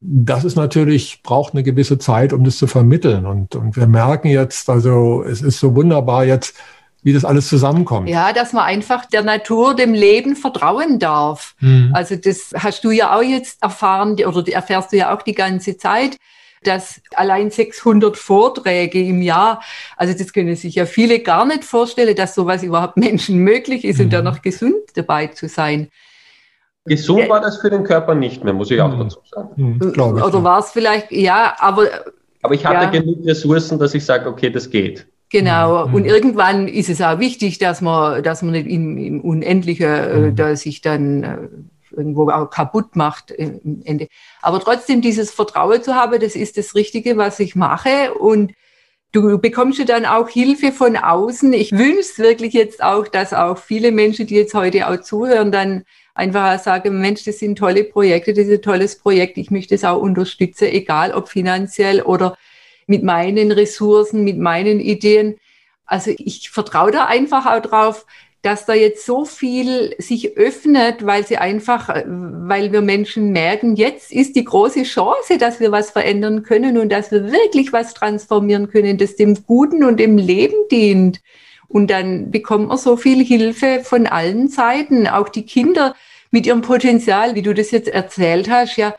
das ist natürlich, braucht eine gewisse Zeit, um das zu vermitteln. Und, und wir merken jetzt, also es ist so wunderbar jetzt, wie das alles zusammenkommt. Ja, dass man einfach der Natur, dem Leben vertrauen darf. Mhm. Also das hast du ja auch jetzt erfahren oder erfährst du ja auch die ganze Zeit, dass allein 600 Vorträge im Jahr, also das können sich ja viele gar nicht vorstellen, dass sowas überhaupt Menschen möglich ist mhm. und da noch gesund dabei zu sein. Gesund war das für den Körper nicht mehr, muss ich auch hm. dazu sagen. Hm, Oder war es vielleicht, ja, aber. Aber ich hatte ja. genug Ressourcen, dass ich sage, okay, das geht. Genau. Mhm. Und irgendwann ist es auch wichtig, dass man, dass man nicht im, im Unendlichen, äh, mhm. da sich dann äh, irgendwo auch kaputt macht im Ende. Aber trotzdem dieses Vertrauen zu haben, das ist das Richtige, was ich mache. Und du bekommst ja dann auch Hilfe von außen. Ich wünsche wirklich jetzt auch, dass auch viele Menschen, die jetzt heute auch zuhören, dann einfach sagen, Mensch, das sind tolle Projekte, das ist ein tolles Projekt, ich möchte es auch unterstützen, egal ob finanziell oder mit meinen Ressourcen, mit meinen Ideen. Also ich vertraue da einfach auch drauf, dass da jetzt so viel sich öffnet, weil sie einfach, weil wir Menschen merken, jetzt ist die große Chance, dass wir was verändern können und dass wir wirklich was transformieren können, das dem Guten und dem Leben dient. Und dann bekommt man so viel Hilfe von allen Seiten. Auch die Kinder mit ihrem Potenzial, wie du das jetzt erzählt hast, ja,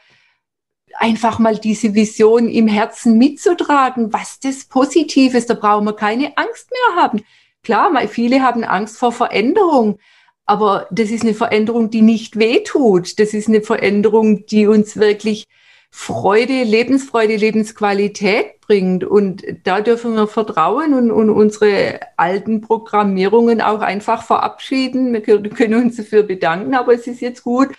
einfach mal diese Vision im Herzen mitzutragen, was das Positives, da brauchen wir keine Angst mehr haben. Klar, viele haben Angst vor Veränderung, aber das ist eine Veränderung, die nicht wehtut. Das ist eine Veränderung, die uns wirklich Freude, Lebensfreude, Lebensqualität bringt. Und da dürfen wir vertrauen und, und unsere alten Programmierungen auch einfach verabschieden. Wir können uns dafür bedanken, aber es ist jetzt gut.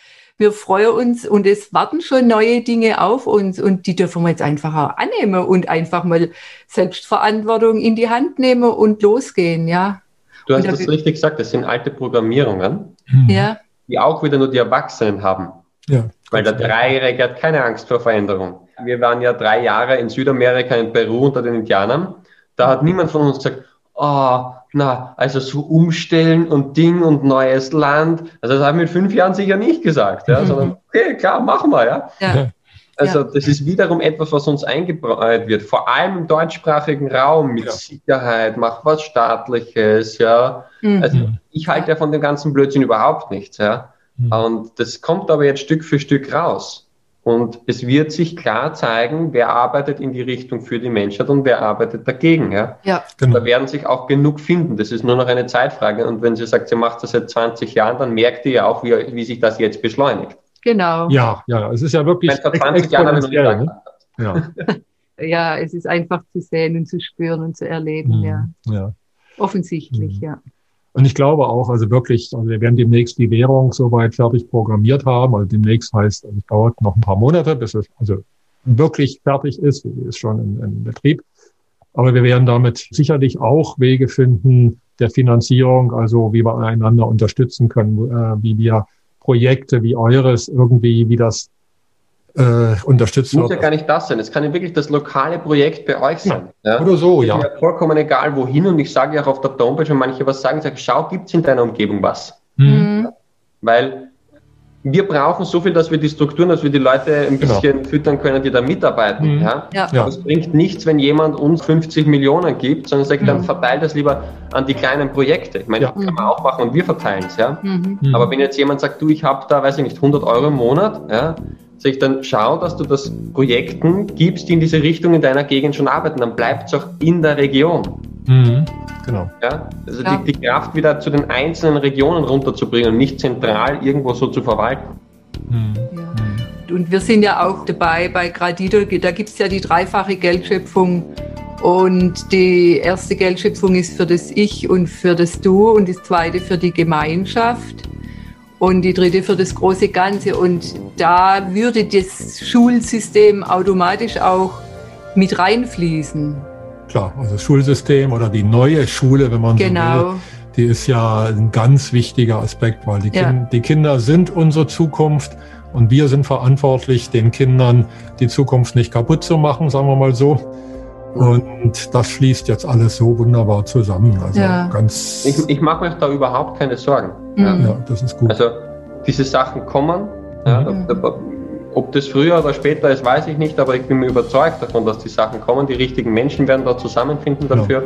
Wir freuen uns und es warten schon neue Dinge auf uns und die dürfen wir jetzt einfach auch annehmen und einfach mal Selbstverantwortung in die Hand nehmen und losgehen, ja. Du hast das richtig gesagt, das sind alte Programmierungen, ja. die auch wieder nur die Erwachsenen haben. Ja. Weil der Dreijährige hat keine Angst vor Veränderung. Wir waren ja drei Jahre in Südamerika, in Peru unter den Indianern. Da hat niemand von uns gesagt, oh, na, also so umstellen und Ding und neues Land. Also das haben wir mit fünf Jahren sicher nicht gesagt, ja, mhm. sondern okay, klar, machen wir, ja. ja. Also das ist wiederum etwas, was uns eingebräut wird, vor allem im deutschsprachigen Raum mit ja. Sicherheit, mach was Staatliches, ja. Mhm. Also ich halte ja von dem ganzen Blödsinn überhaupt nichts, ja. Mhm. Und das kommt aber jetzt Stück für Stück raus. Und es wird sich klar zeigen, wer arbeitet in die Richtung für die Menschheit und wer arbeitet dagegen. Ja? Ja, genau. Da werden sich auch genug finden. Das ist nur noch eine Zeitfrage. Und wenn sie sagt, sie macht das seit 20 Jahren, dann merkt ihr ja auch, wie, wie sich das jetzt beschleunigt. Genau. Ja, ja, es ist ja wirklich. Vor 20 Jahren ne? ja. ja, es ist einfach zu sehen und zu spüren und zu erleben. Mhm. Ja. ja. Offensichtlich, mhm. ja. Und ich glaube auch, also wirklich, also wir werden demnächst die Währung soweit fertig programmiert haben. Also demnächst heißt, also es dauert noch ein paar Monate, bis es also wirklich fertig ist, ist schon in, in Betrieb. Aber wir werden damit sicherlich auch Wege finden der Finanzierung, also wie wir einander unterstützen können, äh, wie wir Projekte wie eures irgendwie, wie das äh, unterstützt wird. Muss ja gar nicht das sein. Es kann ja wirklich das lokale Projekt bei euch sein. Ja. Ja? Oder so, ja. ja. Vollkommen egal wohin. Und ich sage ja auch auf der Homepage, wenn manche was sagen, sage, schau, gibt es in deiner Umgebung was? Mhm. Weil wir brauchen so viel, dass wir die Strukturen, dass wir die Leute ein genau. bisschen genau. füttern können, die da mitarbeiten. Mhm. Ja? Ja. ja. Es bringt nichts, wenn jemand uns 50 Millionen gibt, sondern sagt, mhm. dann verteilt das lieber an die kleinen Projekte. Ich meine, ja. das kann man auch machen und wir verteilen es. Ja? Mhm. Aber wenn jetzt jemand sagt, du, ich habe da, weiß ich nicht, 100 Euro im Monat, ja, sich dann schau, dass du das Projekten gibst, die in diese Richtung in deiner Gegend schon arbeiten. Dann bleibt es auch in der Region. Mhm. Genau. Ja, also ja. Die, die, Kraft wieder zu den einzelnen Regionen runterzubringen und nicht zentral irgendwo so zu verwalten. Mhm. Ja. Und wir sind ja auch dabei bei Gradido, da gibt es ja die dreifache Geldschöpfung. Und die erste Geldschöpfung ist für das Ich und für das Du und die zweite für die Gemeinschaft. Und die dritte für das große Ganze. Und da würde das Schulsystem automatisch auch mit reinfließen. Klar, also das Schulsystem oder die neue Schule, wenn man genau. so will, die ist ja ein ganz wichtiger Aspekt, weil die, ja. kind, die Kinder sind unsere Zukunft und wir sind verantwortlich, den Kindern die Zukunft nicht kaputt zu machen, sagen wir mal so. Und das schließt jetzt alles so wunderbar zusammen. Also ja. ganz. Ich, ich mache mir da überhaupt keine Sorgen. Mhm. Ja, das ist gut. Also diese Sachen kommen. Ja, mhm. da, da, ob das früher oder später ist, weiß ich nicht, aber ich bin mir überzeugt davon, dass die Sachen kommen. Die richtigen Menschen werden da zusammenfinden dafür.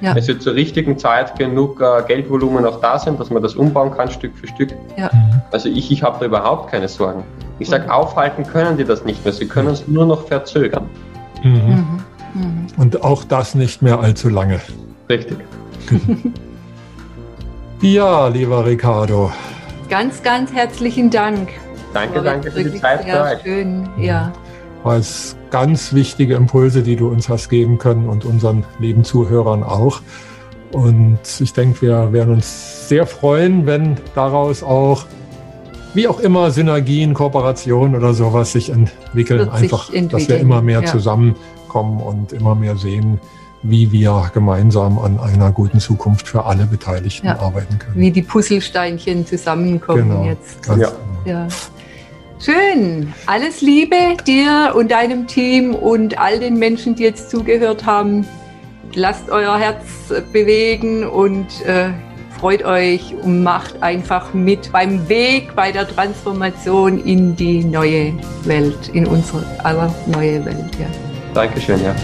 Ja. Es wird zur richtigen Zeit genug äh, Geldvolumen auch da sein, dass man das umbauen kann, Stück für Stück. Ja. Mhm. Also ich, ich habe da überhaupt keine Sorgen. Ich sage, aufhalten können die das nicht mehr. Sie können es nur noch verzögern. Mhm. Und auch das nicht mehr allzu lange. Richtig. ja, lieber Ricardo. Ganz, ganz herzlichen Dank. Danke, danke für die Zeit. Sehr schön, ja. War es ganz wichtige Impulse, die du uns hast geben können und unseren lieben Zuhörern auch. Und ich denke, wir werden uns sehr freuen, wenn daraus auch, wie auch immer, Synergien, Kooperationen oder sowas sich entwickeln. Sich Einfach, entwickeln. dass wir immer mehr ja. Zusammenkommen und immer mehr sehen, wie wir gemeinsam an einer guten Zukunft für alle Beteiligten ja. arbeiten können. Wie die Puzzlesteinchen zusammenkommen genau. jetzt. Ja. ja. Schön. Alles Liebe dir und deinem Team und all den Menschen, die jetzt zugehört haben. Lasst euer Herz bewegen und äh, freut euch und macht einfach mit beim Weg, bei der Transformation in die neue Welt, in unsere aller neue Welt. Ja. Dankeschön, ja.